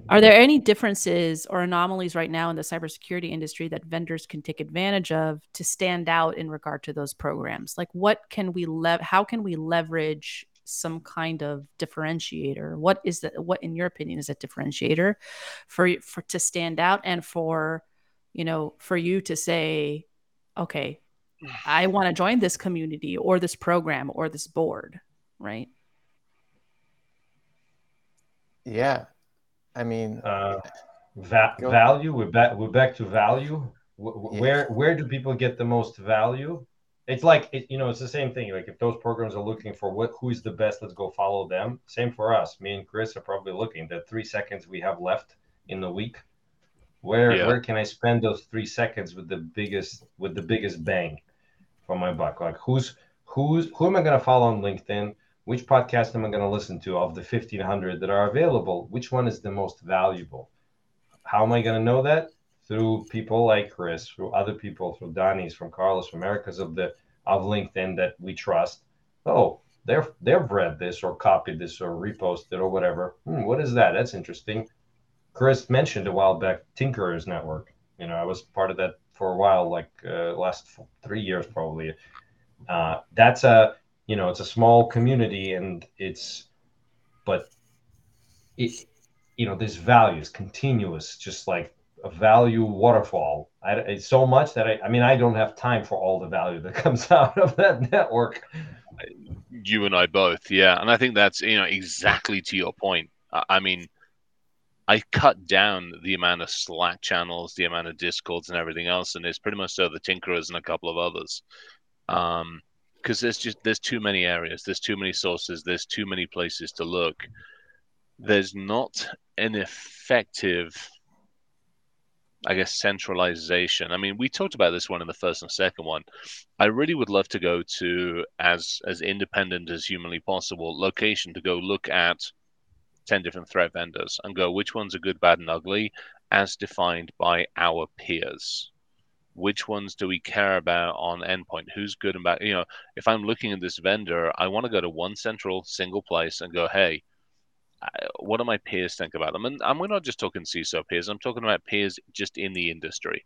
Are there any differences or anomalies right now in the cybersecurity industry that vendors can take advantage of to stand out in regard to those programs? Like, what can we lev? How can we leverage some kind of differentiator? What is that? What, in your opinion, is a differentiator for for to stand out and for you know for you to say, okay, I want to join this community or this program or this board, right? Yeah, I mean, Uh, va- value. We're back. We're back to value. Wh- wh- Yeah. Where where do people get the most value? It's like it, you know, it's the same thing. Like if those programs are looking for what who is the best, let's go follow them. Same for us. Me and Chris are probably looking the three seconds we have left in the week. Where Yeah. where can I spend those three seconds with the biggest with the biggest bang for my buck? Like who's who's who am I going to follow on LinkedIn? Which podcast am I going to listen to of the fifteen hundred that are available? Which one is the most valuable? How am I going to know that? Through people like Chris, through other people, through Dani's, from Carlos, from Erica's of the of LinkedIn that we trust. Oh, they're they've read this or copied this or reposted or whatever. Hmm, what is that? That's interesting. Chris mentioned a while back Tinkerers Network. You know, I was part of that for a while, like uh, last three years probably. Uh, that's a you know, it's a small community and it's, but it, you know, this value is continuous, just like a value waterfall. I, it's so much that I, I mean, I don't have time for all the value that comes out of that network. you and I both, yeah. And I think that's you know exactly to your point. I, I mean, I cut down the amount of Slack channels, the amount of Discords, and everything else, and it's pretty much so the Tinkerers and a couple of others. Um, because there's just there's too many areas, there's too many sources, there's too many places to look. There's not an effective I guess centralization. I mean, we talked about this one in the first and second one. I really would love to go to as as independent as humanly possible location to go look at ten different threat vendors and go which ones are good, bad, and ugly as defined by our peers. Which ones do we care about on endpoint? Who's good and bad? You know, if I'm looking at this vendor, I want to go to one central single place and go, hey, what do my peers think about them? And, we're not just talking CISO peers. I'm talking about peers just in the industry,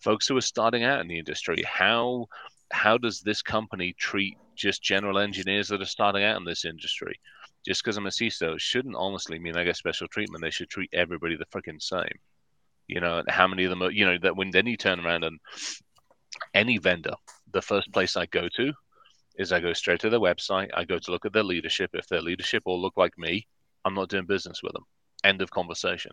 folks who are starting out in the industry. How how does this company treat just general engineers that are starting out in this industry? Just because I'm a CISO shouldn't honestly mean I get special treatment. They should treat everybody the freaking same. You know, how many of them are, you know, that when then you turn around and any vendor, the first place I go to is I go straight to their website. I go to look at their leadership. If their leadership all look like me, I'm not doing business with them. End of conversation.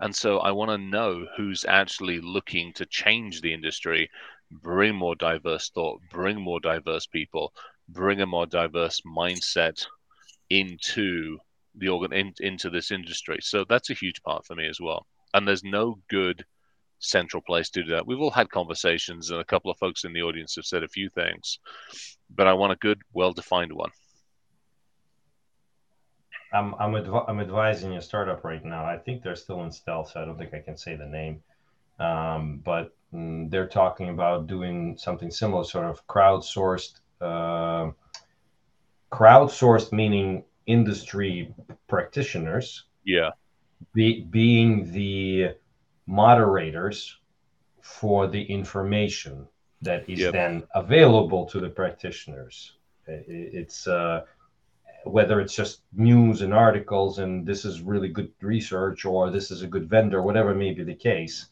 And so I want to know who's actually looking to change the industry, bring more diverse thought, bring more diverse people, bring a more diverse mindset into the organ in, into this industry. So that's a huge part for me as well. And there's no good central place to do that. We've all had conversations, and a couple of folks in the audience have said a few things, but I want a good, well-defined one. I'm I'm, adv- I'm advising a startup right now. I think they're still in stealth, so I don't think I can say the name. Um, but mm, they're talking about doing something similar, sort of crowdsourced. Uh, crowdsourced meaning industry practitioners Yeah, be, being the moderators for the information that is Yep. then available to the practitioners. It's uh, whether it's just news and articles and this is really good research or this is a good vendor, whatever may be the case.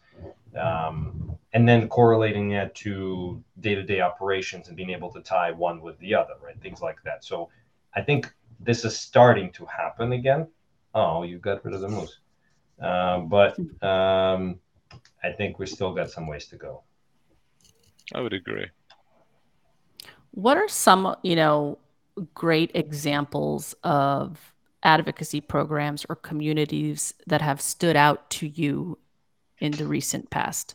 Um, and then correlating that to day-to-day operations and being able to tie one with the other, right? Things like that. So I think this is starting to happen again. Oh, you got rid of the moose. Um, but um, I think we still got some ways to go. I would agree. What are some, you know, great examples of advocacy programs or communities that have stood out to you in the recent past?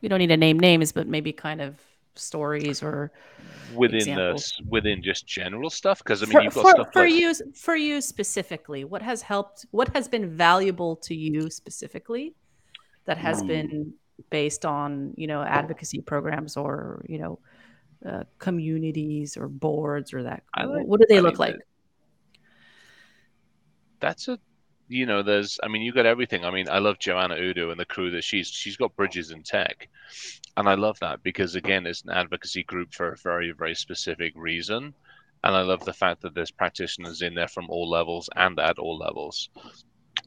You don't need to name names, but maybe kind of stories or Within Examples. the within just general stuff, because I mean, for, you've got for, stuff for like you for you specifically. What has helped? What has been valuable to you specifically that has Ooh. been based on you know advocacy programs or you know uh, communities or boards or that? Like- what do they I look mean, like? that's a you know, there's, I mean, you got everything. I mean, I love Joanna Udo and the crew that she's she's got bridges in tech, and I love that because again, it's an advocacy group for a very very specific reason, and I love the fact that there's practitioners in there from all levels and at all levels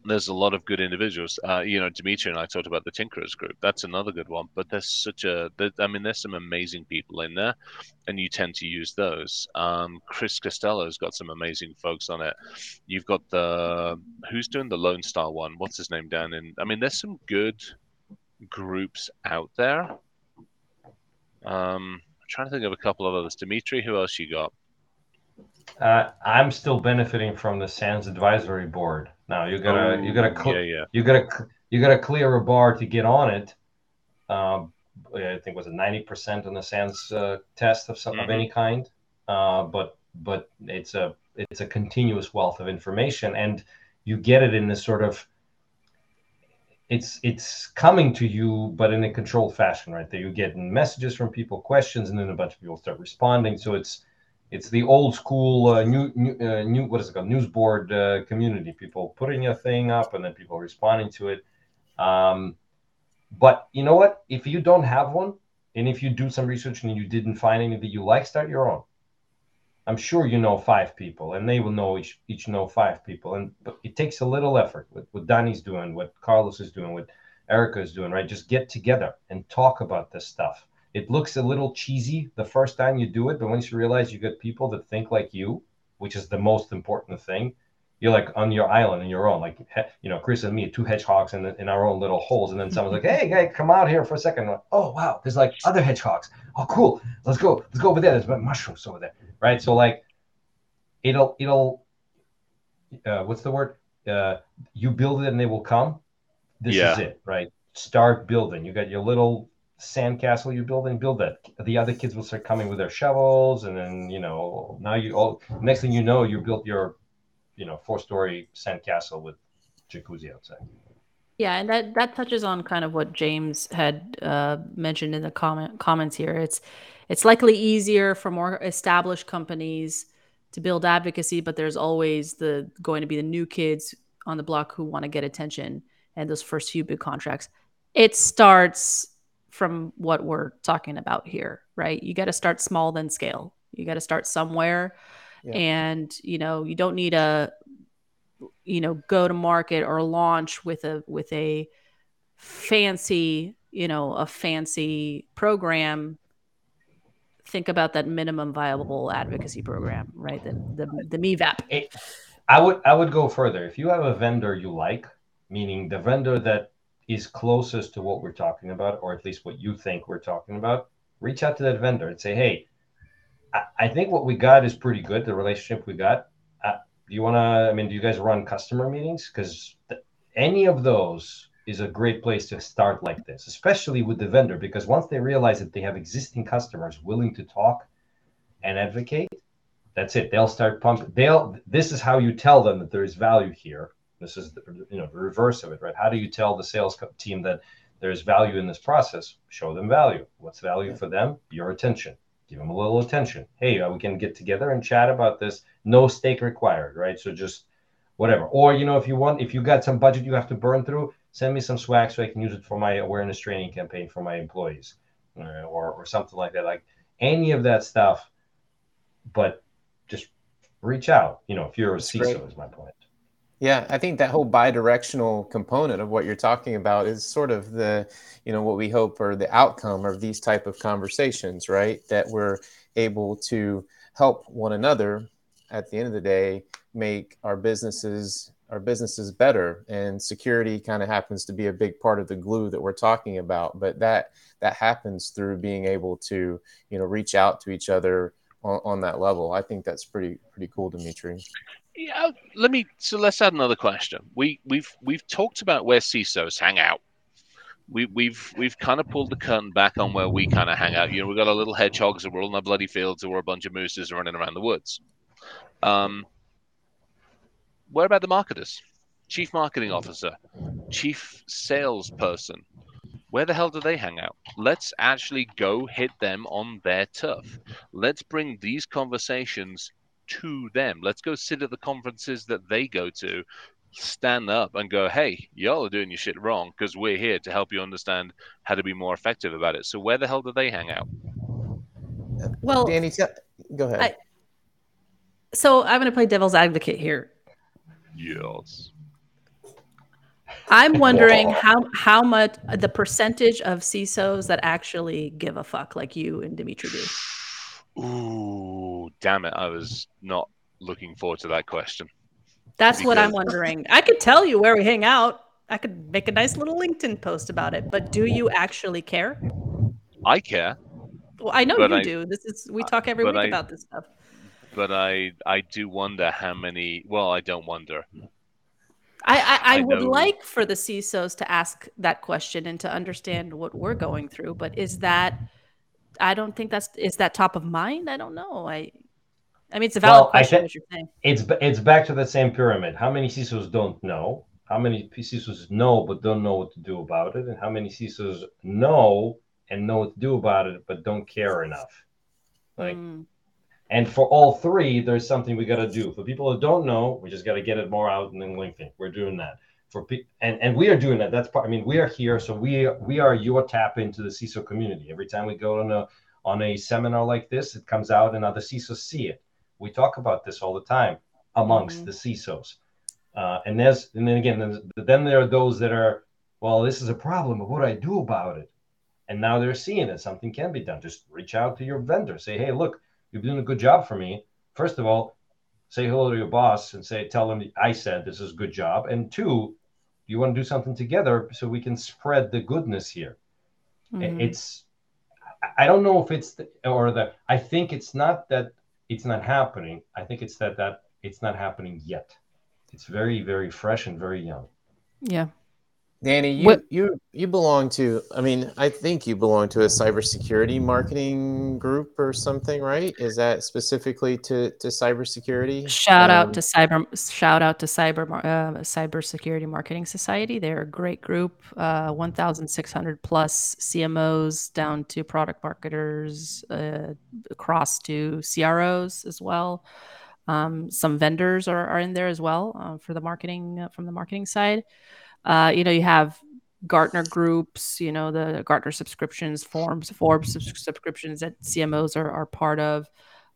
there's a lot of good individuals. Uh, you know, Dimitri and I talked about the Tinkerers group. That's another good one. But there's such a, I mean, there's some amazing people in there, and you tend to use those. Um, Chris Costello's got some amazing folks on it. You've got the who's doing the Lone Star one? What's his name down in? I mean, there's some good groups out there. Um, I'm trying to think of a couple of others. Dimitri, who else you got? Uh, I'm still benefiting from the SANS advisory board. Now you gotta oh, you gotta cl- yeah, yeah. you gotta you gotta clear a bar to get on it. Um, I think it was a ninety percent on the SANS uh, test of some mm-hmm. of any kind. Uh, but but it's a it's a continuous wealth of information, and you get it in this sort of it's it's coming to you, but in a controlled fashion, right? That you get messages from people, questions, and then a bunch of people start responding. So it's it's the old school uh, new new, uh, new what is it called? News board uh, community. People putting a thing up and then people responding to it. Um, but you know what? If you don't have one and if you do some research and you didn't find any that you like start your own. I'm sure you know five people and they will know each each know five people. And but it takes a little effort what, what dani's doing what carlos is doing what erica is doing right? Just get together and talk about this stuff it looks a little cheesy the first time you do it, but once you realize you get people that think like you, which is the most important thing, you're like on your island on your own, like you know, Chris and me, two hedgehogs in, in our own little holes, and then someone's like, "Hey, guy, come out here for a second. Like, oh wow, there's like other hedgehogs. Oh cool, let's go, let's go over there. There's mushrooms over there, right? So like, it'll it'll, uh, what's the word? Uh, you build it and they will come. This yeah. is it, right? Start building. You got your little sandcastle you build and build that. The other kids will start coming with their shovels, and then you know now you all next thing you know you built your you know four story sandcastle with jacuzzi outside. Yeah, and that that touches on kind of what James had uh, mentioned in the comment comments here. It's it's likely easier for more established companies to build advocacy, but there's always the going to be the new kids on the block who want to get attention and those first few big contracts. It starts from what we're talking about here, right? You got to start small, then scale. You got to start somewhere. Yeah. And, you know, you don't need a, you know, go to market or launch with a, with a fancy, you know, a fancy program. Think about that minimum viable advocacy program, right? The, the, the MEVAP. I would, I would go further. If you have a vendor you like, meaning the vendor that is closest to what we're talking about, or at least what you think we're talking about, reach out to that vendor and say, hey, I, I think what we got is pretty good. The relationship we got. Uh, do you want to? I mean, do you guys run customer meetings? Because any of those is a great place to start like this, especially with the vendor, because once they realize that they have existing customers willing to talk and advocate, that's it. They'll start pumping. They'll. This is how you tell them that there is value here this is the, you know the reverse of it, right? How do you tell the sales team that there's value in this process? Show them value. What's value for them? Your attention. Give them a little attention. Hey, uh, we can get together and chat about this. No stake required, right? So just whatever. Or you know, if you want, if you got some budget you have to burn through, send me some swag so I can use it for my awareness training campaign for my employees, uh, or or something like that. Like any of that stuff, but just reach out. You know, if you're a That's CISO, great. is my point. Yeah, I think that whole bi-directional component of what you're talking about is sort of the, you know, what we hope or the outcome of these type of conversations, right? That we're able to help one another at the end of the day make our businesses our businesses better. And security kind of happens to be a big part of the glue that we're talking about. But that that happens through being able to you know reach out to each other on, on that level. I think that's pretty pretty cool dimitri yeah, let me. So let's add another question. We we've we've talked about where CISOs hang out. We, we've we've kind of pulled the curtain back on where we kind of hang out. You know, we've got our little hedgehogs and we're all in our bloody fields, and we're a bunch of mooses running around the woods. Um, where about the marketers? Chief marketing officer, chief salesperson. Where the hell do they hang out? Let's actually go hit them on their turf. Let's bring these conversations to them. Let's go sit at the conferences that they go to stand up and go, "Hey, y'all are doing your shit wrong," because we're here to help you understand how to be more effective about it. So where the hell do they hang out? Well, Dani, tell- go ahead. I- so I'm going to play devil's advocate here. Yes. I'm wondering how how much the percentage of CISOs that actually give a fuck like you and Dimitri do. Ooh, damn it! I was not looking forward to that question. That's what I'm wondering. I could tell you where we hang out. I could make a nice little LinkedIn post about it, but do you actually care? I care, Well, I know you I- do. This is we talk every week I- about this stuff. but I I do wonder how many. Well, I don't wonder. I, I, I, I would know- like for the CISOs to ask that question and to understand what we're going through, but is that I don't think that's is that top of mind? I don't know. I I mean it's a valid Well, I question thi- what you're saying. It's it's back to the same pyramid. How many CISOs don't know? How many CISOs know but don't know what to do about it? And how many CISOs know and know what to do about it but don't care enough? Like, Mm, and for all three, there's something we got to do. For people who don't know, we just got to get it more out in LinkedIn. We're doing that. For pe- and and we are doing that. That's part. I mean, we are here, so we we are your tap into the CISO community. Every time we go on a on a seminar like this, it comes out and other CISOs see it. We talk about this all the time amongst Mhm. the CISOs. Uh, and there's and then again, then there are those that are, well, this is a problem, but what do I do about it? And now they're seeing that something can be done. Just reach out to your vendor. Say, hey, look, you're doing a good job for me. First of all, say hello to your boss and say, tell them I said this is a good job. And two, you want to do something together so we can spread the goodness here. Mhm. It's, I- I don't know if it's the, or the. I think it's not that it's not happening. I think it's that that it's not happening yet. It's very very fresh and very young. yeah. Dani, you, What- you you belong to I mean, I think you belong to a cybersecurity marketing group or something, right? Is that specifically to to cybersecurity? Shout Um, out to cyber shout out to cyber uh, cybersecurity marketing society. They're a great group. Uh, 1,600 plus CMOs down to product marketers, uh, across to CROs as well. Um, some vendors are, are in there as well uh, for the marketing uh, from the marketing side. Uh, you know, you have Gartner groups, you know, the Gartner subscriptions, forms, Forbes subs- subscriptions that CMOs are, are part of.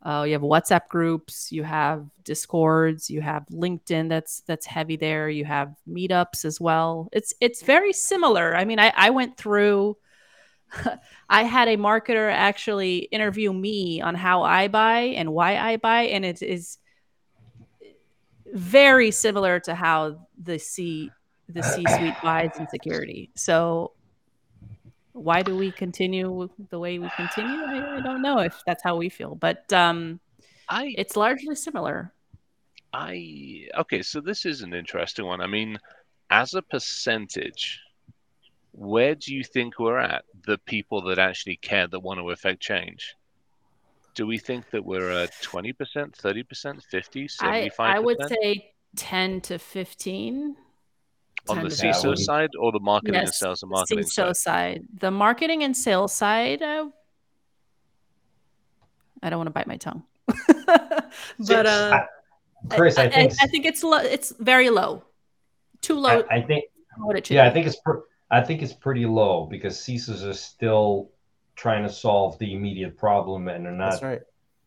Uh, you have WhatsApp groups, you have Discords, you have LinkedIn that's that's heavy there. You have meetups as well. It's it's very similar. I mean, I, I went through. I had a marketer actually interview me on how I buy and why I buy, and it is very similar to how the C the C suite buys in security. So why do we continue the way we continue? I, I don't know if that's how we feel, but um, I it's largely similar. I okay, so this is an interesting one. I mean, as a percentage, where do you think we're at? The people that actually care that want to affect change. Do we think that we're at 20%, 30%, 50, 75%? I, I would say 10 to 15. On the to Yeah, CISO 15. side or the marketing and sales and marketing CISO side? side. The marketing and sales side, uh, I don't want to bite my tongue. but uh, I- Chris, I, think I, think it's low. It's very low. Too low. I, I think what it should yeah, I think it's pr- I think it's pretty low because CISOs are still trying to solve the immediate problem and are not right.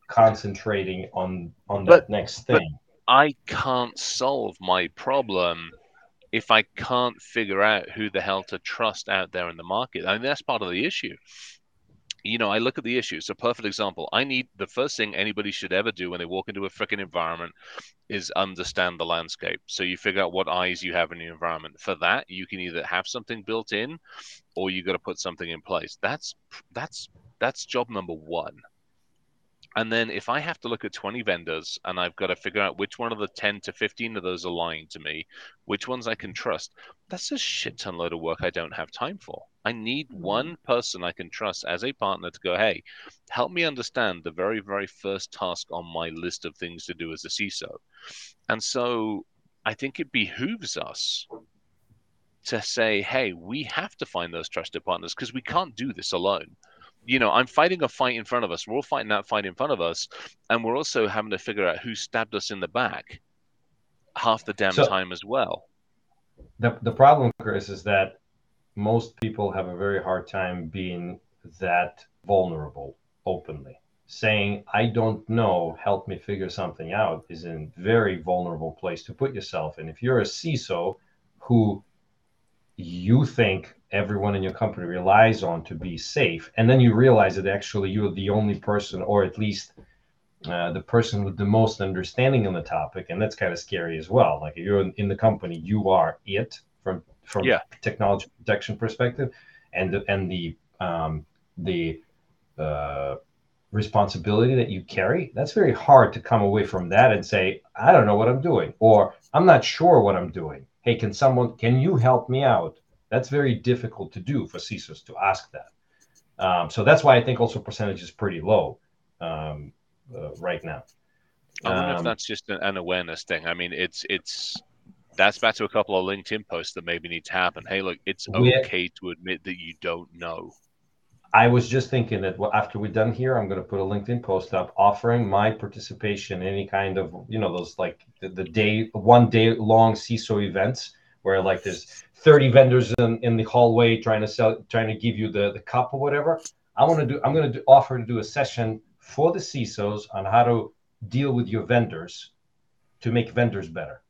concentrating on on But- that next but- thing. I can't solve my problem if I can't figure out who the hell to trust out there in the market. I mean, that's part of the issue. You know, I look at the issue. It's a perfect example. I need the first thing anybody should ever do when they walk into a freaking environment is understand the landscape. So you figure out what eyes you have in the environment. For that, you can either have something built in or you got to put something in place. That's that's that's job number 1. And then if I have to look at 20 vendors and I've got to figure out which one of the 10 to 15 of those are lying to me, which ones I can trust, that's a shit ton load of work I don't have time for. I need mm-hmm. one person I can trust as a partner to go, hey, help me understand the very, very first task on my list of things to do as a CISO. And so I think it behooves us to say, hey, we have to find those trusted partners because we can't do this alone you know, I'm fighting a fight in front of us. We're all fighting that fight in front of us, and we're also having to figure out who stabbed us in the back. half the damn So- time as well. the the problem, Chris, is that most people have a very hard time being that vulnerable openly. Saying I don't know, help me figure something out is a very vulnerable place to put yourself in. If you're a CISO who you think everyone in your company relies on to be safe, and then you realize that actually you're the only person, or at least uh, the person with the most understanding on the topic, and that's kind of scary as well. Like if you're in, in the company, you are it from from Yeah. technology protection perspective, and the, and the um, the uh, responsibility that you carry. That's very hard to come away from that and say, I don't know what I'm doing, or I'm not sure what I'm doing. Hey, can someone can you help me out? That's very difficult to do for CISOs to ask that. Um, so that's why I think also percentage is pretty low um, uh, right now. I wonder if Um, that's just an, awareness thing. I mean, it's it's that's back to a couple of LinkedIn posts that maybe need to happen. Hey, look, it's okay to admit that you don't know. I was just thinking that well, after we're done here, I'm going to put a LinkedIn post up offering my participation in any kind of, you know, those like the, the day, one day long CISO events where like there's 30 vendors in, in the hallway trying to sell, trying to give you the, the cup or whatever. I want to do, I'm going to offer to do a session for the CISOs on how to deal with your vendors to make vendors better.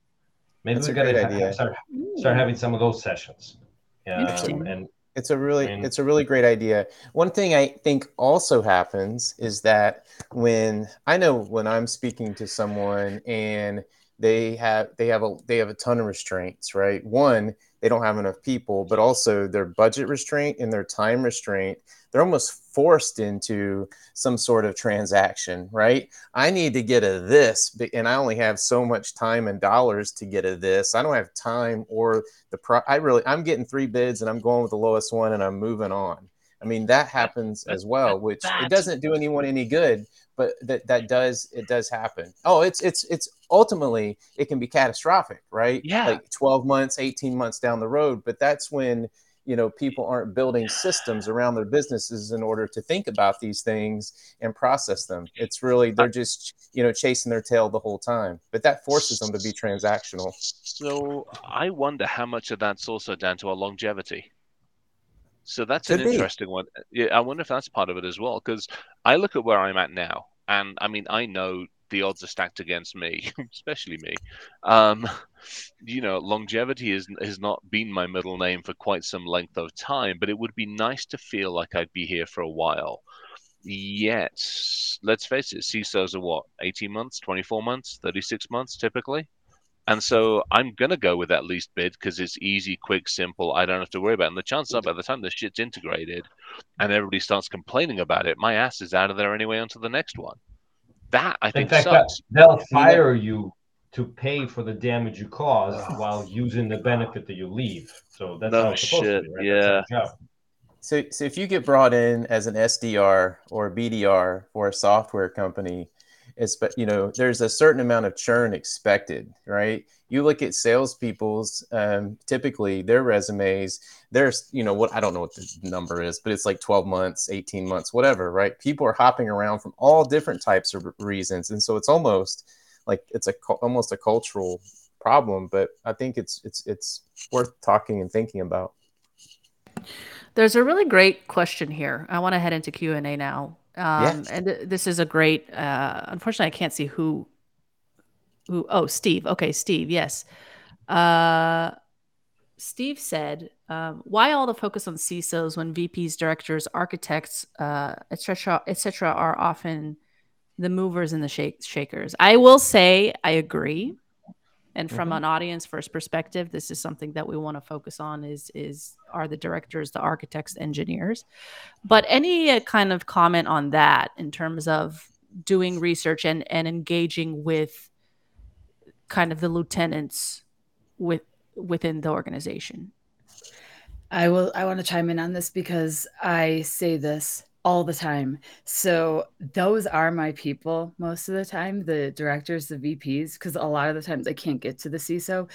Maybe That's we a got to start, start having some of those sessions. Um, and It's a really I mean- it's a really great idea. One thing I think also happens is that when I know when I'm speaking to someone and they have they have a they have a ton of restraints, right? One, they don't have enough people, but also their budget restraint and their time restraint, they're almost forced into some sort of transaction, right? I need to get a this, and I only have so much time and dollars to get a this. I don't have time or the pro. I really, I'm getting three bids and I'm going with the lowest one and I'm moving on. I mean, that happens as well, which it doesn't do anyone any good, but that that does it does happen. Oh, it's it's it's ultimately it can be catastrophic, right? Yeah. like 12 months, 18 months down the road. But that's when you know people aren't building systems around their businesses in order to think about these things and process them. It's really they're just you know chasing their tail the whole time. But that forces them to be transactional. So I wonder how much of that's also down to our longevity. So that's Could an be. interesting one. Yeah, I wonder if that's part of it as well. Because I look at where I'm at now, and I mean, I know the odds are stacked against me, especially me. Um, you know, longevity is has not been my middle name for quite some length of time, but it would be nice to feel like I'd be here for a while. Yet, let's face it, CISOs are what, 18 months, 24 months, 36 months typically? And so I'm going to go with that least bid because it's easy, quick, simple. I don't have to worry about it. And the chances are by the time the shit's integrated and everybody starts complaining about it, my ass is out of there anyway onto the next one. That I In think fact, sucks. they'll fire you to pay for the damage you caused Ugh. while using the benefit that you leave. So that's No how it's supposed to shit, be, right? That's our. So, so if you get brought in as an SDR or BDR for a software company, it's but you know there's a certain amount of churn expected, right? You look at salespeople's um, typically their resumes. There's you know what I don't know what the number is, but it's like 12 months, 18 months, whatever, right? People are hopping around from all different types of reasons, and so it's almost like it's a almost a cultural problem. But I think it's it's it's worth talking and thinking about. There's a really great question here. I want to head into Q and A now. Um, Yes. And th- this is a great. Uh, unfortunately, I can't see who. Who? Oh, Steve. Okay, Steve. Yes. Uh, Steve said, um, "Why all the focus on CISOs when VPs, directors, architects, uh, etc., etc., are often the movers and the shake- shakers?" I will say I agree. And from Mhm. an audience first perspective, this is something that we want to focus on: is is are the directors, the architects, engineers. But any uh, kind of comment on that in terms of doing research and and engaging with kind of the lieutenants with within the organization. I will I want to chime in on this because I say this all the time. So those are my people most of the time, the directors, the VPs, because a lot of the times I can't get to the CISO.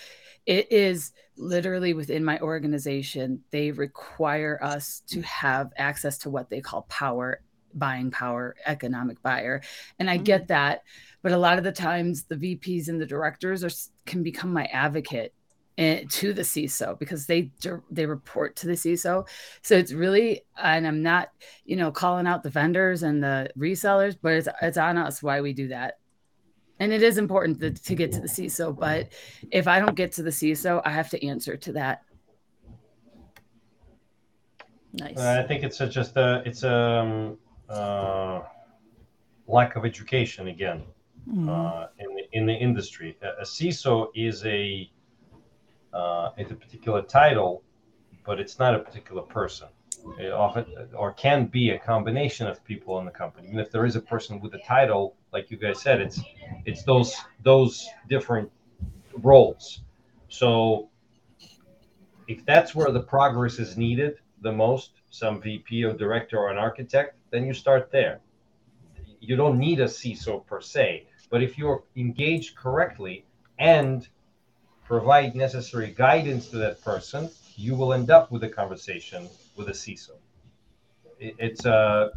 It is literally within my organization. They require us to have access to what they call power buying power economic buyer and i mm-hmm. get that but a lot of the times the vps and the directors are can become my advocate to the CISO because they they report to the CISO. So it's really, and I'm not, you know, calling out the vendors and the resellers, but it's it's on us why we do that. And it is important to, to get to the CISO, but if I don't get to the CISO, I have to answer to that. Nice. Uh, I think it's a, just a it's a um, uh, lack of education again mm-hmm. uh, in the in the industry. A, a CISO is a uh, it's a particular title, but it's not a particular person. It often or can be a combination of people in the company. Even if there is a person with a title, like you guys said, it's it's those those different roles. So if that's where the progress is needed, the most, some VP or director or an architect, then you start there. You don't need a CISO per se, but if you're engaged correctly and provide necessary guidance to that person, you will end up with a conversation with a CISO. It's uh,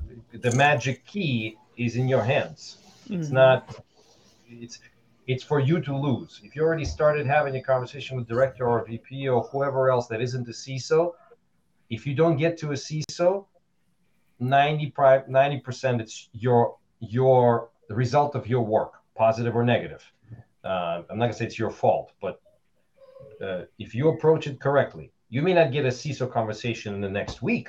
the magic key is in your hands. It's mm-hmm. not. It's it's for you to lose. If you already started having a conversation with director or VP or whoever else that isn't a CISO, if you don't get to a CISO, 90 percent it's your your the result of your work, positive or negative. Uh, I'm not gonna say it's your fault, but uh, if you approach it correctly, you may not get a CISO conversation in the next week,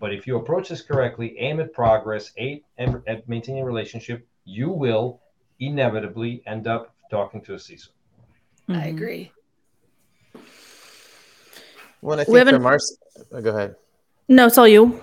but if you approach this correctly, aim at progress, aim at maintaining a relationship, you will inevitably end up talking to a CISO. I mm-hmm. agree. Well, I think from our oh, go ahead. No, it's all you.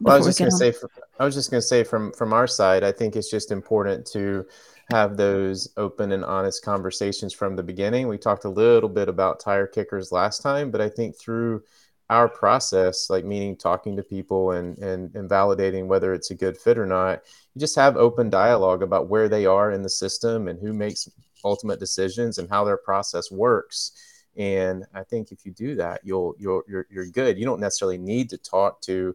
Well, I was just going to say. I was just going to say from from our side, I think it's just important to have those open and honest conversations from the beginning. We talked a little bit about tire kickers last time, but I think through our process, like meaning talking to people and, and and validating whether it's a good fit or not, you just have open dialogue about where they are in the system and who makes ultimate decisions and how their process works and I think if you do that, you'll you'll you're, you're good. You don't necessarily need to talk to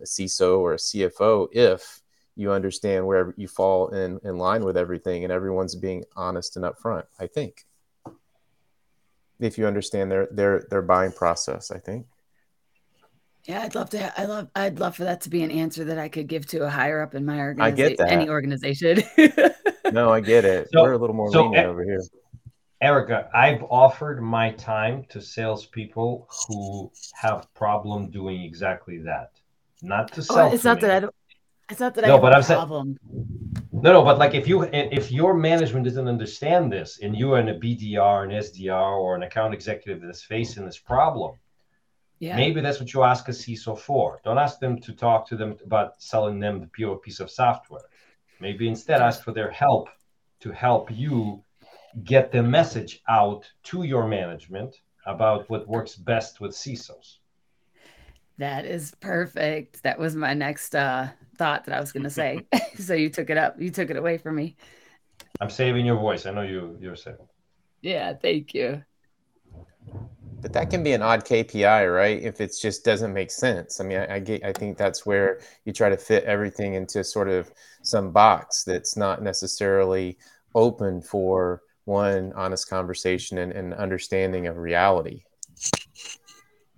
a CISO or a CFO if you understand where you fall in in line with everything and everyone's being honest and upfront. I think if you understand their their their buying process, I think. Yeah, I'd love to. I love. I'd love for that to be an answer that I could give to a higher up in my organization. I get that. Any organization. no, I get it. So, We're a little more so lenient over here. Erica, I've offered my time to salespeople who have problem doing exactly that. Not to sell. Oh, it's not that I don't. It's not that no, I have but a I'm problem. Saying, no, no, but like if you if your management doesn't understand this, and you are in a BDR, an SDR, or an account executive that's facing this problem, yeah. maybe that's what you ask a CISO for. Don't ask them to talk to them about selling them the pure piece of software. Maybe instead ask for their help to help you get the message out to your management about what works best with CISOs. That is perfect. That was my next uh, thought that I was going to say. so you took it up. You took it away from me. I'm saving your voice. I know you. You're saving. Yeah. Thank you. But that can be an odd KPI, right? If it just doesn't make sense. I mean, I, I get. I think that's where you try to fit everything into sort of some box that's not necessarily open for one honest conversation and, and understanding of reality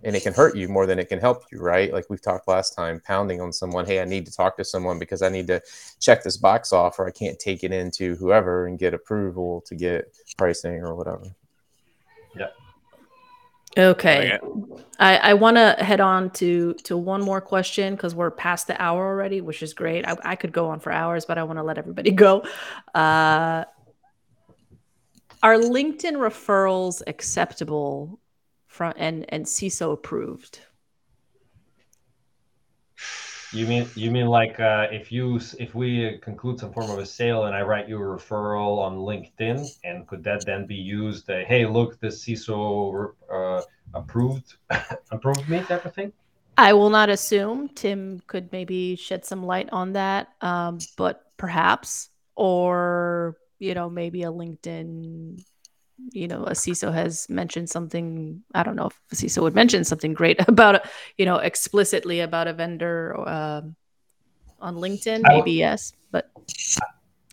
and it can hurt you more than it can help you right? Like we've talked last time pounding on someone hey i need to talk to someone because i need to check this box off or i can't take it into whoever and get approval to get pricing or whatever. Yeah. Okay. I i want to head on to to one more question because we're past the hour already which is great. I, I could go on for hours but i want to let everybody go. Uh are LinkedIn referrals acceptable from and and CISO approved? You mean you mean like uh, if you if we conclude some form of a sale and I write you a referral on LinkedIn and could that then be used? Uh, hey, look, this CISO uh, approved approved me type of thing. I will not assume Tim could maybe shed some light on that, um, but perhaps or you know, maybe a LinkedIn, you know, a CISO has mentioned something. I don't know if a CISO would mention something great about, you know, explicitly about a vendor uh, on LinkedIn, maybe yes, but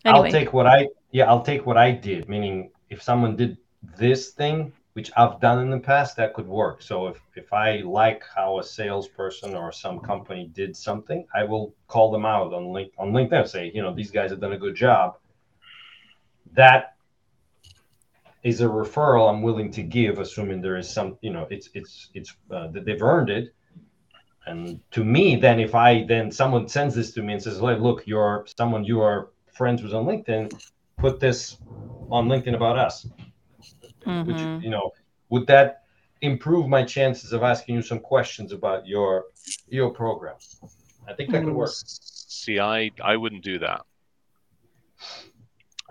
anyway. I'll take what I yeah, I'll take what I did. Meaning, if someone did this thing, which I've done in the past, that could work. So if if I like how a salesperson or some company did something, I will call them out on link on LinkedIn. Say, you know, these guys have done a good job. That is a referral I'm willing to give, assuming there is some, you know, it's it's it's uh, that they've earned it. And to me, then if I then someone sends this to me and says, "Look, look, you're someone you are friends with on LinkedIn, put this on LinkedIn about us." Which Mhm. you know, would that improve my chances of asking you some questions about your your program? I think that could work. See, I I wouldn't do that.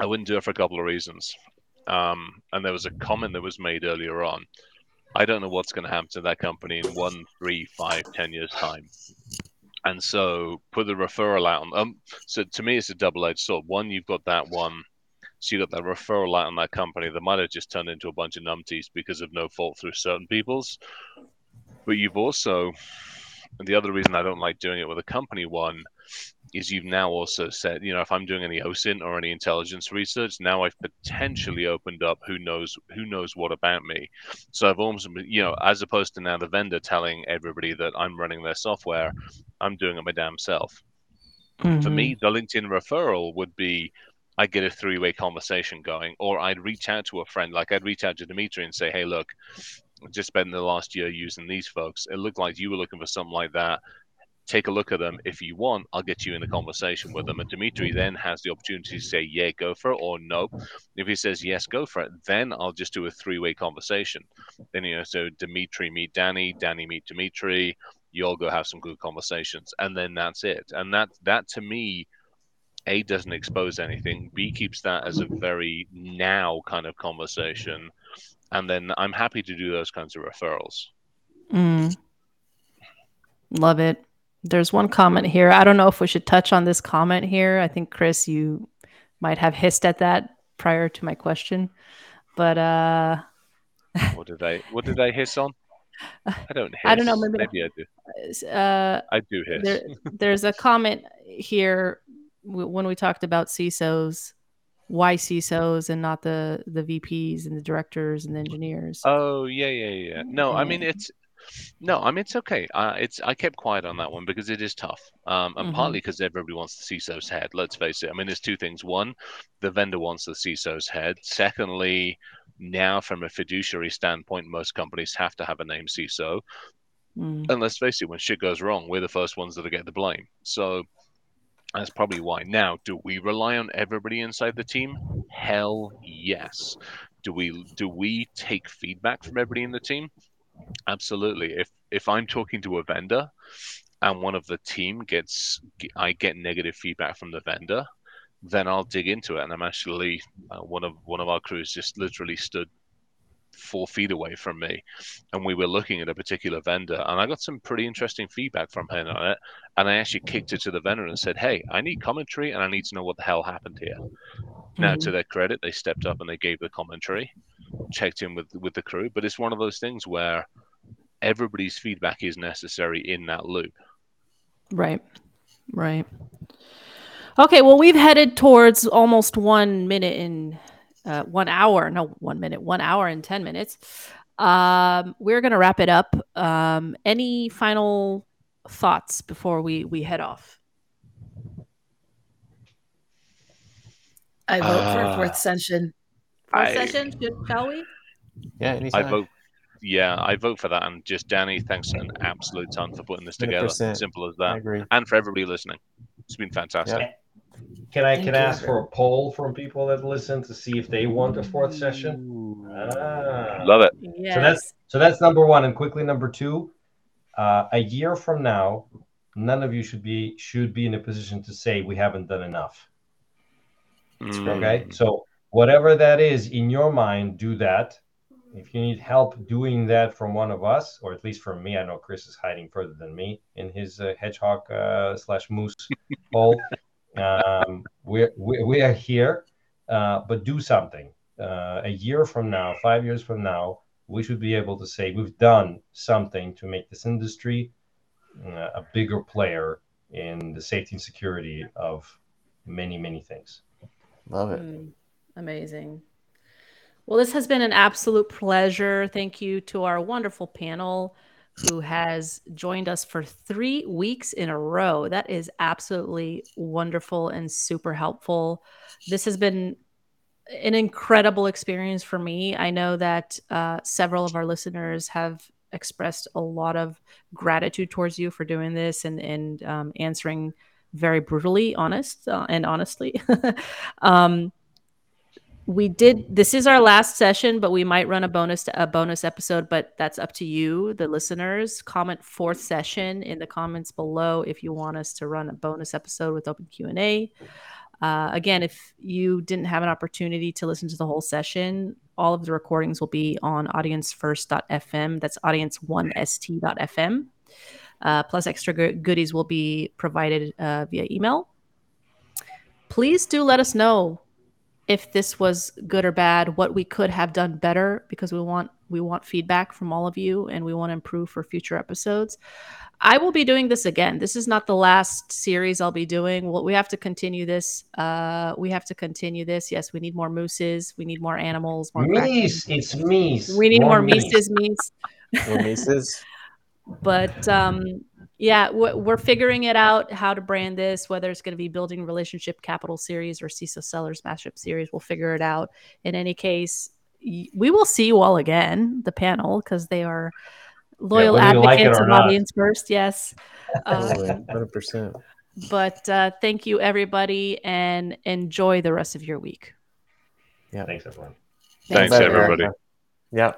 I wouldn't do it for a couple of reasons. Um, and there was a comment that was made earlier on. I don't know what's going to happen to that company in one, three, five, ten years time. And so put the referral out on. Um, so to me, it's a double-edged sword. One, you've got that one. So you got that referral out on that company that might have just turned into a bunch of numpties because of no fault through certain people's. But you've also, and the other reason I don't like doing it with a company one is you've now also said, you know, if I'm doing any OSINT or any intelligence research, now I've potentially opened up who knows who knows what about me. So I've almost, you know, as opposed to now the vendor telling everybody that I'm running their software, I'm doing it my damn self. For Mhm. me, the LinkedIn referral would be I get a three way conversation going, or I'd reach out to a friend, like I'd reach out to Dimitri and say, hey, look, just spent the last year using these folks. It looked like you were looking for something like that. Take a look at them. If you want, I'll get you in a conversation with them. And Dimitri then has the opportunity to say, yeah, go for it, or no. If he says, yes, go for it, then I'll just do a three way conversation. Then, you know, so Dimitri meet Dani, Dani meet Dimitri, you all go have some good conversations. And then that's it. And that, that to me, a doesn't expose anything. B keeps that as a very now kind of conversation, and then I'm happy to do those kinds of referrals. Mm. Love it. There's one comment here. I don't know if we should touch on this comment here. I think Chris, you might have hissed at that prior to my question, but uh, What did I what did I hiss on? I don't hiss. I don't know, maybe- maybe I do. uh, I do hiss. there, there's a comment here when we talked about CISOs, why CISOs and not the the VPs and the directors and the engineers. Oh yeah, yeah, yeah. No, I mean it's no, I mean it's okay. Uh, it's I kept quiet on that one because it is tough, um, and Mhm. partly because everybody wants the CISO's head. Let's face it. I mean, there's two things. One, the vendor wants the CISO's head. Secondly, now from a fiduciary standpoint, most companies have to have a name CISO. Mm. And let's face it, when shit goes wrong, we're the first ones that get the blame. So that's probably why. Now, do we rely on everybody inside the team? Hell yes. Do we do we take feedback from everybody in the team? Absolutely. If if I'm talking to a vendor and one of the team gets I get negative feedback from the vendor, then I'll dig into it. And I'm actually uh, one of one of our crews just literally stood four feet away from me, and we were looking at a particular vendor, and I got some pretty interesting feedback from him on it. And I actually kicked it to the vendor and said, "Hey, I need commentary, and I need to know what the hell happened here." Now, Mhm. to their credit, they stepped up and they gave the commentary, checked in with with the crew. But it's one of those things where everybody's feedback is necessary in that loop. Right. Right. Okay, well, we've headed towards almost one minute in uh, one hour. No, one minute, one hour and 10 minutes. Um, we're going to wrap it up. Um, any final thoughts before we, we head off? I vote for a Ah. fourth session. Fourth I- session, shall we? Yeah, I vote. Yeah, I vote for that. And just Dani, thanks an absolute ton for putting this together. 100%. Simple as I that. agree. And for everybody listening, it's been fantastic. Can I Thank can. I ask for a poll from people that listen to see if they want a fourth session? Ah. Love it. Yes. So that's so that's number one. And quickly, number two, uh, a year from now, none of you should be should be in a position to say we haven't done enough. Mm. Okay, so whatever that is in your mind, do that. If you need help doing that from one of us, or at least from me, I know Chris is hiding further than me in his uh, hedgehog uh, slash moose hole. Um, we're, we we are here, uh, but do something. Uh, a year from now, five years from now, we should be able to say we've done something to make this industry uh, a bigger player in the safety and security of many, many things. Love it. Mm, amazing. Well, this has been an absolute pleasure. Thank you to our wonderful panel who has joined us for three weeks in a row. That is absolutely wonderful and super helpful. This has been an incredible experience for me. I know that uh, several of our listeners have expressed a lot of gratitude towards you for doing this and and um, answering very brutally honest uh, and honestly. um, we did this is our last session but we might run a bonus a bonus episode but that's up to you the listeners. Comment fourth session in the comments below if you want us to run a bonus episode with open q&a uh, again if you didn't have an opportunity to listen to the whole session all of the recordings will be on audiencefirst.fm that's audience1st.fm uh, plus extra goodies will be provided uh, via email. Please do let us know if this was good or bad, what we could have done better because we want we want feedback from all of you and we want to improve for future episodes. I will be doing this again. This is not the last series I'll be doing. Well, we have to continue this. Uh, we have to continue this. Yes, we need more mooses. We need more animals. More meese. It's meese. We need more, more meeses. Meese. More meeses. but um, yeah, we're figuring it out how to brand this, whether it's going to be building relationship capital series or CISO sellers mashup series. We'll figure it out. In any case, we will see you all again, the panel, because they are loyal yeah, advocates like of audience first. Yes, um, hundred percent. But uh, thank you, everybody, and enjoy the rest of your week. Yeah, thanks, everyone. Thanks, thanks everybody. Yeah.